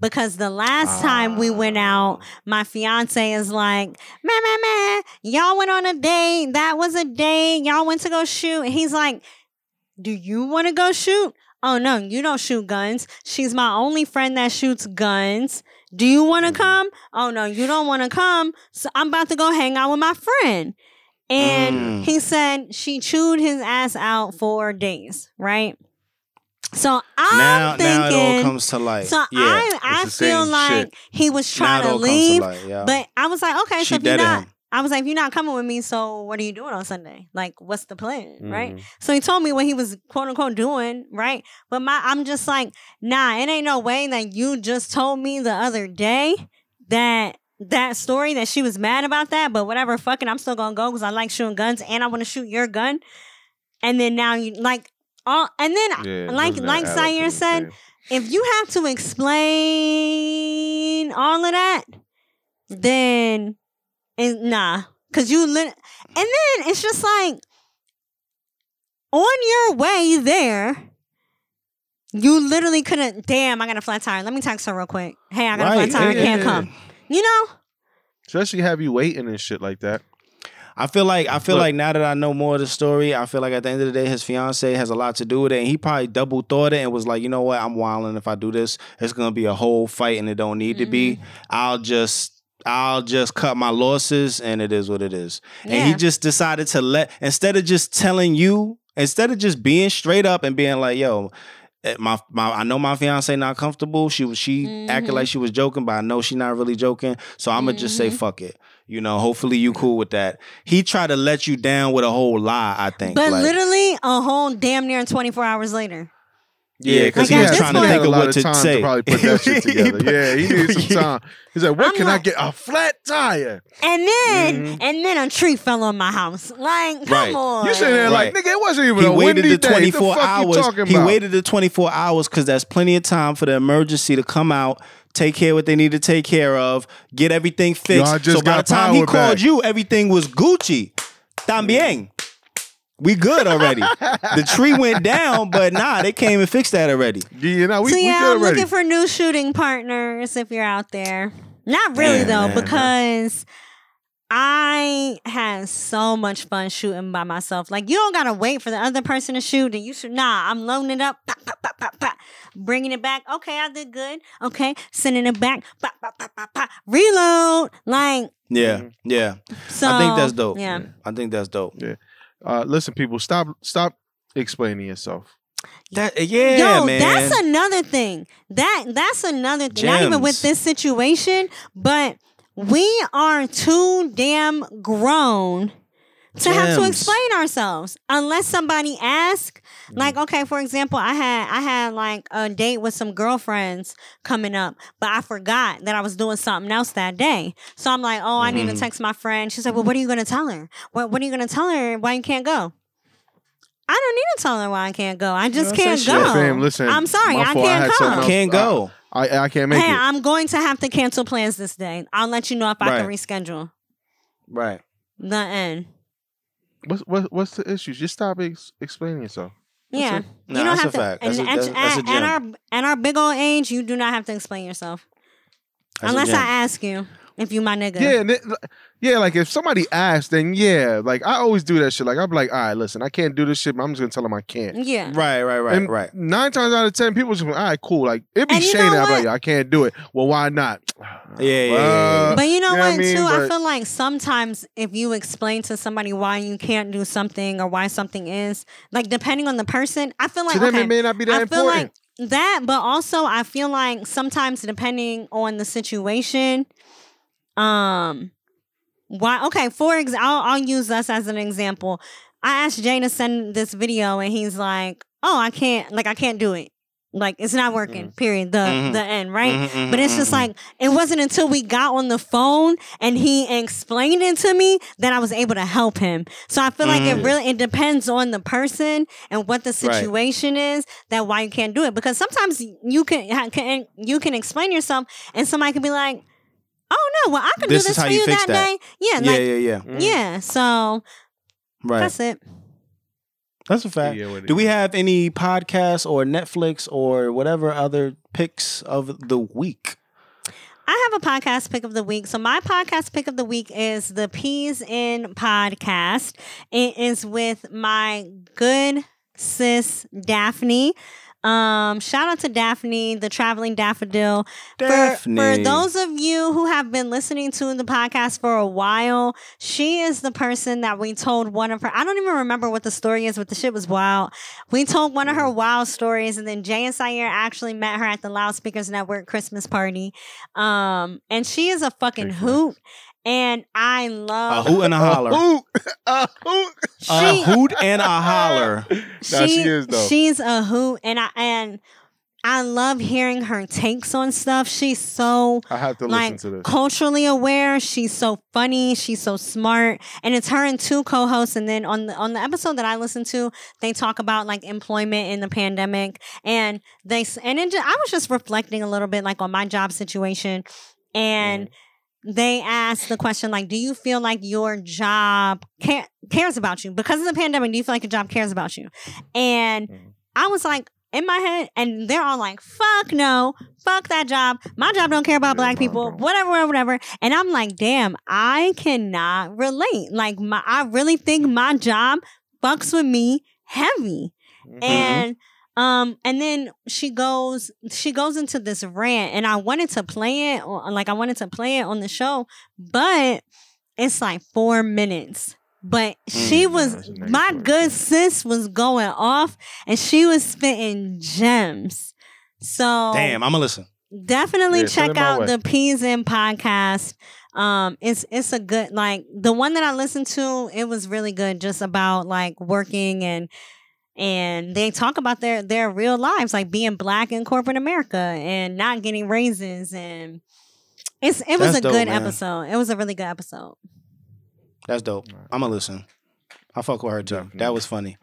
Because the last time we went out, my fiance is like, man, man, man, y'all went on a date. That was a date. Y'all went to go shoot. And he's like, do you want to go shoot? Oh no, you don't shoot guns. She's my only friend that shoots guns. Do you want to come? Oh no, you don't want to come. So I'm about to go hang out with my friend. And Mm. he said she chewed his ass out for days, right? So I'm now, thinking. now it all comes to light. so yeah. I, I feel like shit. he was trying it to leave, light. Yeah. but I was like, okay, she so if you're not, him. I was like, if you're not coming with me, so what are you doing on Sunday? Like, what's the plan, right? Mhm. So he told me what he was quote unquote doing, right? But my, I'm just like, nah, it ain't no way that you just told me the other day that that story that she was mad about that, but whatever, fucking, I'm still gonna go because I like shooting guns and I want to shoot your gun. And then now you like, all, and then Yeah, like like to said, if you have to explain all of that, then and nah, cause you lit- and then it's just like on your way there, you literally couldn't. Damn, I got a flat tire. Let me text her real quick. Hey, I got a flat tire. I yeah, can't yeah. come. You know, especially have you waiting and shit like that. I feel like I feel Look. like now that I know more of the story, I feel like at the end of the day, his fiance has a lot to do with it, and he probably double thought it and was like, you know what, I'm wilding. If I do this, it's gonna be a whole fight, and it don't need to be. Mm-hmm. I'll just. I'll just cut my losses and it is what it is. And he just decided to let instead of just telling you, instead of just being straight up and being like, yo, eh, my, my I know my fiance not comfortable. She was she acted Mhm. like she was joking, but I know she not really joking. So I'm gonna just say Mhm. fuck it. You know, hopefully you cool with that. He tried to let you down with a whole lie, I think. but Like, literally a whole damn near 24 hours later. Yeah, because Like, he was trying to think of what to say. to probably put that shit together. yeah, he needed some time. He's like, "What I'm can I get? A flat tire." And then Mhm. and then a tree fell on my house. Like, come Right. on. You sitting there like, "Nigga, it wasn't even He a waited windy the day. 24 the fuck hours. You talking He waited the 24 hours because that's plenty of time for the emergency to come out, take care of what they need to take care of, get everything fixed. So by the time he power called you, everything was Gucci. Tambien. We good already. the tree went down, but nah, they came and fixed that already. Yeah, you know, we, so we yeah, good I'm already. looking for new shooting partners if you're out there. Not really Yeah, though, man. because I had so much fun shooting by myself. Like you don't gotta wait for the other person to shoot, and you should. Nah, I'm loading it up, pop, pop, pop, pop, pop, bringing it back. Okay, I did good. Okay, sending it back, pop, pop, pop, pop, pop. reload. Like Yeah, mm-hmm. yeah. so. I think that's dope. Yeah. I think that's dope. Uh, listen, people, stop, stop explaining yourself. That yeah, Yo, man. that's another thing. That that's another thing. Not even with this situation, but we are too damn grown to have to explain ourselves unless somebody asks. Like, okay, for example, I had I had like a date with some girlfriends coming up, but I forgot that I was doing something else that day. So I'm like, oh, I need to Mhm. text my friend. She's like, well, what are you gonna tell her? What What are you gonna tell her why you can't go? I don't need to tell her why I can't go. I just Yeah, can't say go. shit. Fam, listen, I'm sorry, my I fault. I can't had something come. else. Can't go. I I can't make Hey, it. I'm going to have to cancel plans this day. I'll let you know if I can Right. reschedule. Right. The end. What's what, what's the issue? Just stop ex- explaining yourself. Yeah. it. you Nah, don't that's have a to. fact. And, That's a- and, that's- that's a and, gem. our and our big old age, you do not have to explain yourself That's a unless gem. I ask you. If you my nigga. Yeah, and yeah. Like if somebody asks, then yeah. Like I always do that shit. Like I'm like, all right, listen, I can't do this shit, but I'm just gonna tell them I can't. Yeah. Right, right, right, and right. Nine times out of ten, people just like, all right, cool. Like it'd be And you shady. know I'm like. I can't do it. Well, why not? Yeah, yeah, yeah, yeah. But you know you know what, what I mean? too? I feel like sometimes if you explain to somebody why you can't do something or why something is, like depending on the person, I feel like to them, it may not be that I feel important. like that, but also I feel like sometimes depending on the situation, um, why? Okay, for example, I'll, I'll use us as an example. I asked Jay to send this video, and he's like, "Oh, I can't. Like, I can't do it. Like, it's not working. Period. The Mhm. the end. Right." Mhm, mhm, But it's just mhm. like it wasn't until we got on the phone and he explained it to me that I was able to help him. So I feel like it Mhm. really it depends on the person and what the Right. situation is that why you can't do it. Because sometimes you can, can you can explain yourself and somebody can be like, "Oh no, well I can This do is this how for you you fix that, that. day." Yeah, yeah, like yeah, yeah. Mm. yeah. So Right. that's it. That's a fact. Yeah, Do we have any podcasts or Netflix or whatever other picks of the week? I have a podcast pick of the week. So my podcast pick of the week is the Peas in podcast. It is with my good sis Daphne. Um, shout out to Daphne, the traveling daffodil. For, for those of you who have been listening to the podcast for a while, she is the person that we told one of her. I don't even remember what the story is, but the shit was wild. We told one of her wild stories, and then Jay and Syer actually met her at the Loudspeakers Network Christmas party. Um, and she is a fucking hoot, and I love a hoot and a holler. A hoot, a hoot. A hoot and a holler. Nah, she is though. She's a hoot, and I and I love hearing her takes on stuff. She's so I have to like listen to this. culturally aware. She's so funny. She's so smart, and it's her and two co-hosts. And then on the on the episode that I listened to, they talk about like employment in the pandemic, and they and it, ju- I was just reflecting a little bit like on my job situation, and. Mm-hmm. They asked the question like, "Do you feel like your job ca- cares about you because of the pandemic? Do you feel like your job cares about you?" And Mhm. I was like, in my head, and they're all like, "Fuck no, fuck that job. My job don't care about black people. Whatever, whatever, whatever." And I'm like, "Damn, I cannot relate. Like, my I really think my job fucks with me heavy." Mhm. And um and then she goes she goes into this rant and I wanted to play it on like I wanted to play it on the show, but it's like 4 minutes. But she Mm, was that's my one. good sis was going off and she was spitting gems. So Damn, I'm gonna listen. definitely Yeah, check out way. the Peas in podcast. Um, it's it's a good like the one that I listened to. It was really good, just about like working and and they talk about their their real lives, like being black in corporate America and not getting raises and. It's it was That's a dope, good man. episode. It was a really good episode. That's dope. I'm gonna listen. I fuck with her too. Definitely. That was funny.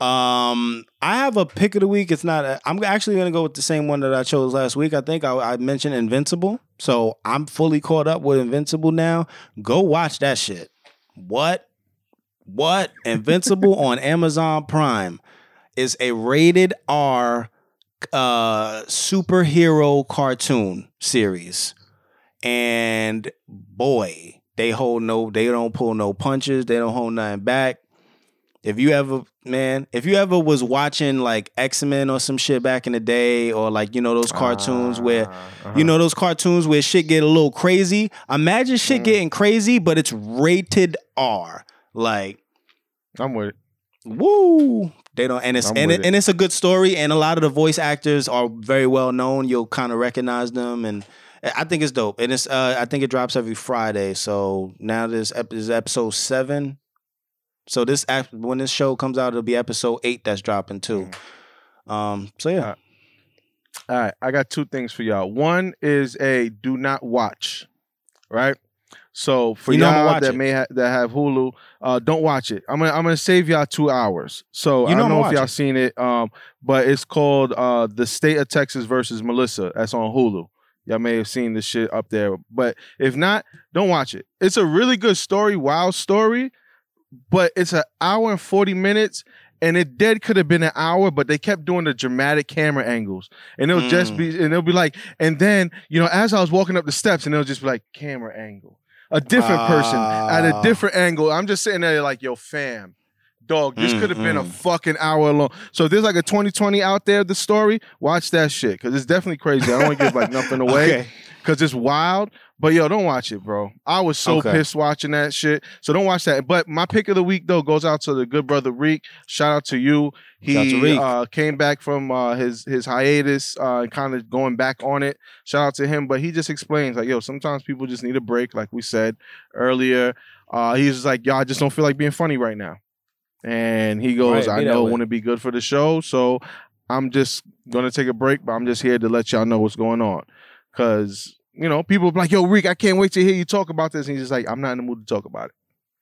Um, I have a pick of the week. It's not. A, I'm actually gonna go with the same one that I chose last week. I think I, I mentioned Invincible, so I'm fully caught up with Invincible now. Go watch that shit. What? What? Invincible on Amazon Prime is a rated R uh superhero cartoon series. And boy, they hold no they don't pull no punches, they don't hold nothing back. If you ever man, if you ever was watching like X-Men or some shit back in the day, or like, you know, those cartoons where Ah, uh-huh. you know those cartoons where shit get a little crazy. Imagine shit Mm. getting crazy, but it's rated R. Like I'm with it. woo! They don't and it's and, it, it. and it's a good story and a lot of the voice actors are very well known. You'll kind of recognize them and i think it's dope. And it's uh i think it drops every friday. So now this ep- is episode seven. So this ep- when this show comes out it'll be episode eight that's dropping too. Um so yeah. All right, I got two things for y'all. One is a do not watch, right? So for you know y'all that it. may ha- that have Hulu, uh, don't watch it. I'm gonna I'm gonna save y'all two hours. So You I don't know if y'all it. seen it, um, but it's called uh, the State of Texas versus Melissa. That's on Hulu. Y'all may have seen this shit up there, but if not, don't watch it. It's a really good story, wild story, but it's an hour and forty minutes, and it dead could have been an hour, but they kept doing the dramatic camera angles, and it'll just Mm. be, and it'll be like, and then you know, as I was walking up the steps, and it'll just be like camera angle, a different person at a Ah. different angle. I'm just sitting there like, yo, fam, dog, this Mm, could have been a mm. fucking hour long. So if there's like a 2020 out there, the story, watch that shit because it's definitely crazy. I don't want to give like nothing away Okay. because it's wild. But yo, don't watch it, bro. I was so Okay. pissed watching that shit. So don't watch that. But my pick of the week though goes out to the good brother Reek. Shout out to you. He to uh, came back from uh, his his hiatus, uh, kind of going back on it. Shout out to him. But he just explains like, yo, sometimes people just need a break, like we said earlier. Uh, he's just like, yo, I just don't feel like being funny right now. And he goes, Right, I know it wouldn't be good for the show, so I'm just gonna take a break. But I'm just here to let y'all know what's going on, because you know people be like, yo, Rick, I can't wait to hear you talk about this. And he's just like, I'm not in the mood to talk about it.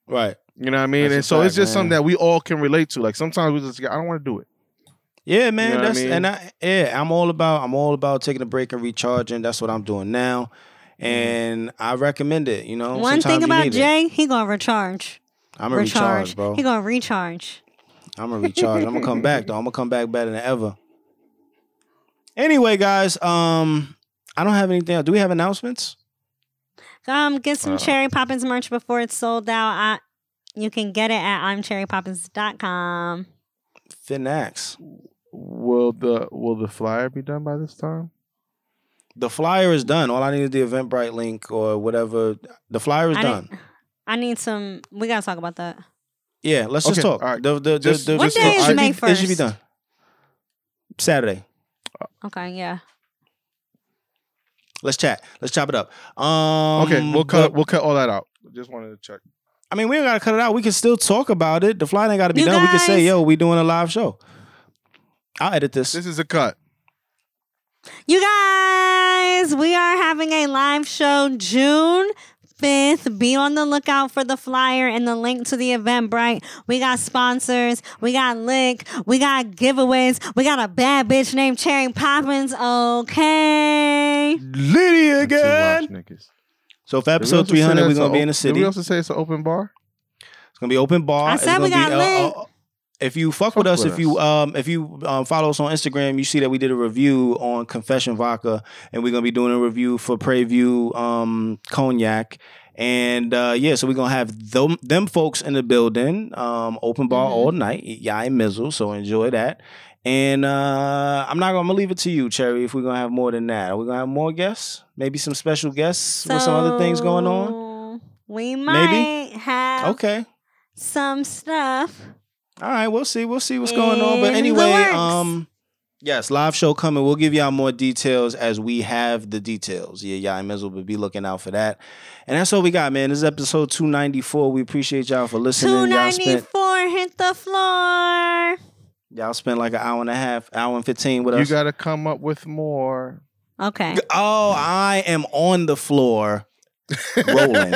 Right. You know what I mean? That's and so it's fact, just something that we all can relate to. Like sometimes we just, I don't want to do it. Yeah, man. know what I that's mean? and I yeah, I'm all about I'm all about taking a break and recharging. That's what I'm doing now. And I recommend it, you know. One Sometimes thing about need it. Jay, he gonna recharge. I'm a recharge, bro. He gonna recharge. I'm gonna recharge. I'm gonna come back though. I'm gonna come back better than ever. Anyway, guys, um, I don't have anything else. Do we have announcements? Um, get some Uh. Cherry Poppins merch before it's sold out. I, you can get it at imcherrypoppins.com. Finax. Will the will the flyer be done by this time? The flyer is done. All I need is the Eventbrite link or whatever. The flyer is I done. need- I need some. We gotta talk about that. Yeah, let's just talk. all right. The, the, the, Just- the, What just- day is it May be, It should be done. Saturday. Okay, yeah. Let's chat. Let's chop it up. Um, okay, we'll cut but- we'll cut all that out. Just wanted to check. I mean, we don't gotta cut it out. We can still talk about it. The fly ain't gotta be You done. We can say, "Yo, we doing a live show." I'll edit this. This is a cut. You guys, we are having a live show June 5th. Be on the lookout for the flyer and the link to the Eventbrite. We got sponsors, we got lick, we got giveaways, we got a bad bitch named Cherry Poppins. Okay. Lydia again. So for Did we episode 300, we're gonna be in the city. Did we also say it's an open bar? It's gonna be open bar. I It's said we gonna be, got lit. If you fuck, Fuck with us, with if you um if you um, follow us on Instagram, you see that we did a review on Confession Vodka, and we're gonna be doing a review for Preview um cognac. And uh, yeah, so we're gonna have them them folks in the building, um, open bar Mhm. all night, and mizzle. So enjoy that. And uh, I'm not gonna, leave it to you, Cherry. If we're gonna have more than that, are we gonna have more guests? Maybe some special guests with some other things going on. So, We might have Okay. some stuff. All right, we'll see. We'll see what's going on. But anyway, um, yes, live show coming. We'll give y'all more details as we have the details. Yeah, y'all might as well be looking out for that. And that's all we got, man. This is episode two ninety four. We appreciate y'all for listening. Y'all spent 294 hit the floor. y'all spent like an hour and a half, hour and fifteen with us. You us. got to come up with more. Okay. oh, I am on the floor rolling.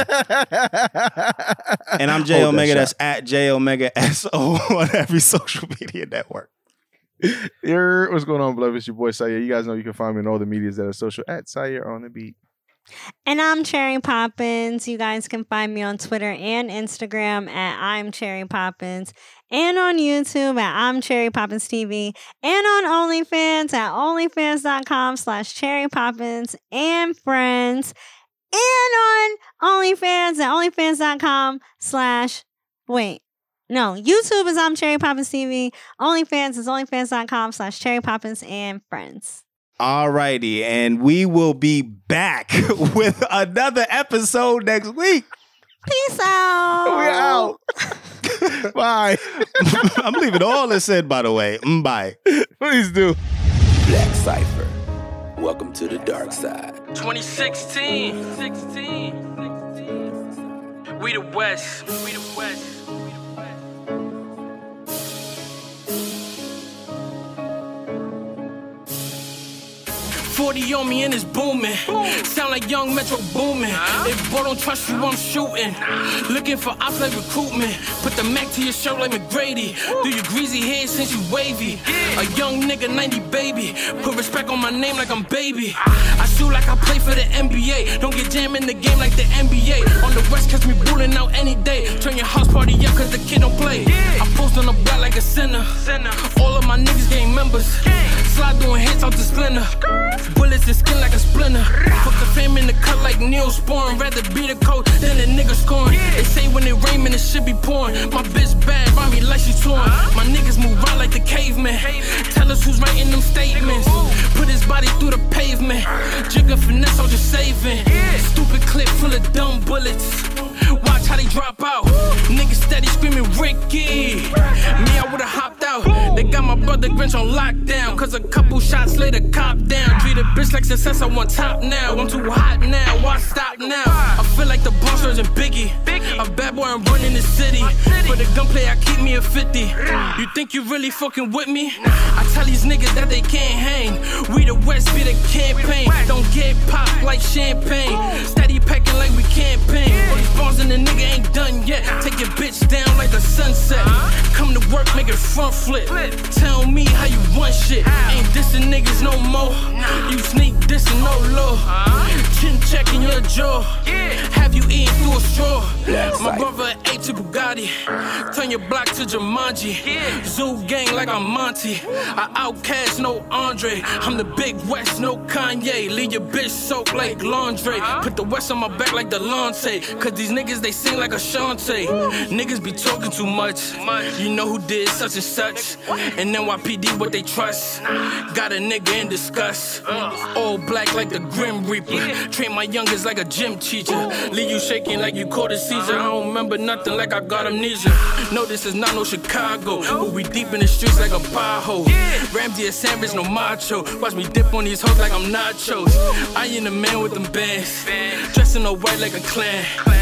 And I'm J Hold Omega. shot. That's at J Omega S O on every social media network. Here, what's going on, beloved? It's your boy Syer. You guys know you can find me in all the medias that are social at Syer on the beat. And I'm Cherry Poppins. You guys can find me on Twitter and Instagram at I'm Cherry Poppins. And on YouTube at I'm Cherry Poppins TV. And on OnlyFans at OnlyFans.com slash Cherry Poppins and friends. And on OnlyFans at OnlyFans.com slash wait. No, YouTube is I'm Cherry Poppins TV. OnlyFans is OnlyFans.com slash Cherry Poppins and friends. Alrighty, and we will be back with another episode next week. Peace out. We out. Bye. I'm leaving all this in, by the way. Mm, Bye. Please do. Black Cipher. Welcome to the dark side. 2016. 16. We the West. We the West. 40 on me and it's booming. Sound like young Metro booming. If bro don't trust you, I'm shooting. Looking for ops like recruitment. Put the Mac to your shirt like McGrady. Do your greasy hair since you wavy. A young nigga, 90 baby. Put respect on my name like I'm baby. I shoot like I play for the NBA. Don't get jammed in the game like the NBA. On the West, catch me bulling out any day. Turn your house party up cause the kid don't play. I post on the block like a sinner. All of my niggas gang members. Slide doing hits out the splinter. Bullets and skin like a splinter. Put the fame in the cut like Neil Sporn. Rather be the coach than the nigga scoring. They say when it rain, man, it should be pouring. My bitch bad, rhyme me like she torn. My niggas move out like the caveman. Tell us who's writing them statements. Put his body through the pavement. Jigger finesse, I'm just saving. Stupid clip full of dumb bullets. How they drop out. Niggas steady screaming Ricky. Me, I would've hopped out. They got my brother Grinch on lockdown. Cause a couple shots later, cop down. Treat a bitch like success, I want top now. I'm too hot now, why stop now? I feel like the boss and Biggie. A bad boy, I'm running the city. For the gunplay, I keep me a 50. You think you really fucking with me? I tell these niggas that they can't hang. We the West, be the campaign. Don't get popped like champagne. Steady packing like we campaign. All these bombs in the ain't done yet. Take your bitch down like the sunset. Come to work, make it front flip. Tell me how you want shit. Ain't dissing niggas no more. You sneak dissing no law. Chin checking your jaw. Have you eaten through a straw? My brother ate to Bugatti. Turn your block to Jumanji. Zoo gang like I'm Monty. I outcast no Andre. I'm the big West, no Kanye. Leave your bitch soaked like laundry. Put the West on my back like the Lante. Cause these niggas they sing like a Ashanti. Niggas be talking too much. You know who did such and such. And NYPD what they trust. Got a nigga in disgust. All black like the Grim Reaper. Train my youngest like a gym teacher. Leave you shaking like you caught a seizure. I don't remember nothing like I got amnesia. No, this is not no Chicago. But we deep in the streets like a pothole. Ramsey a sandwich, no macho. Watch me dip on these hoes like I'm nachos. I ain't the man with them bands. Dressing all white like a clan.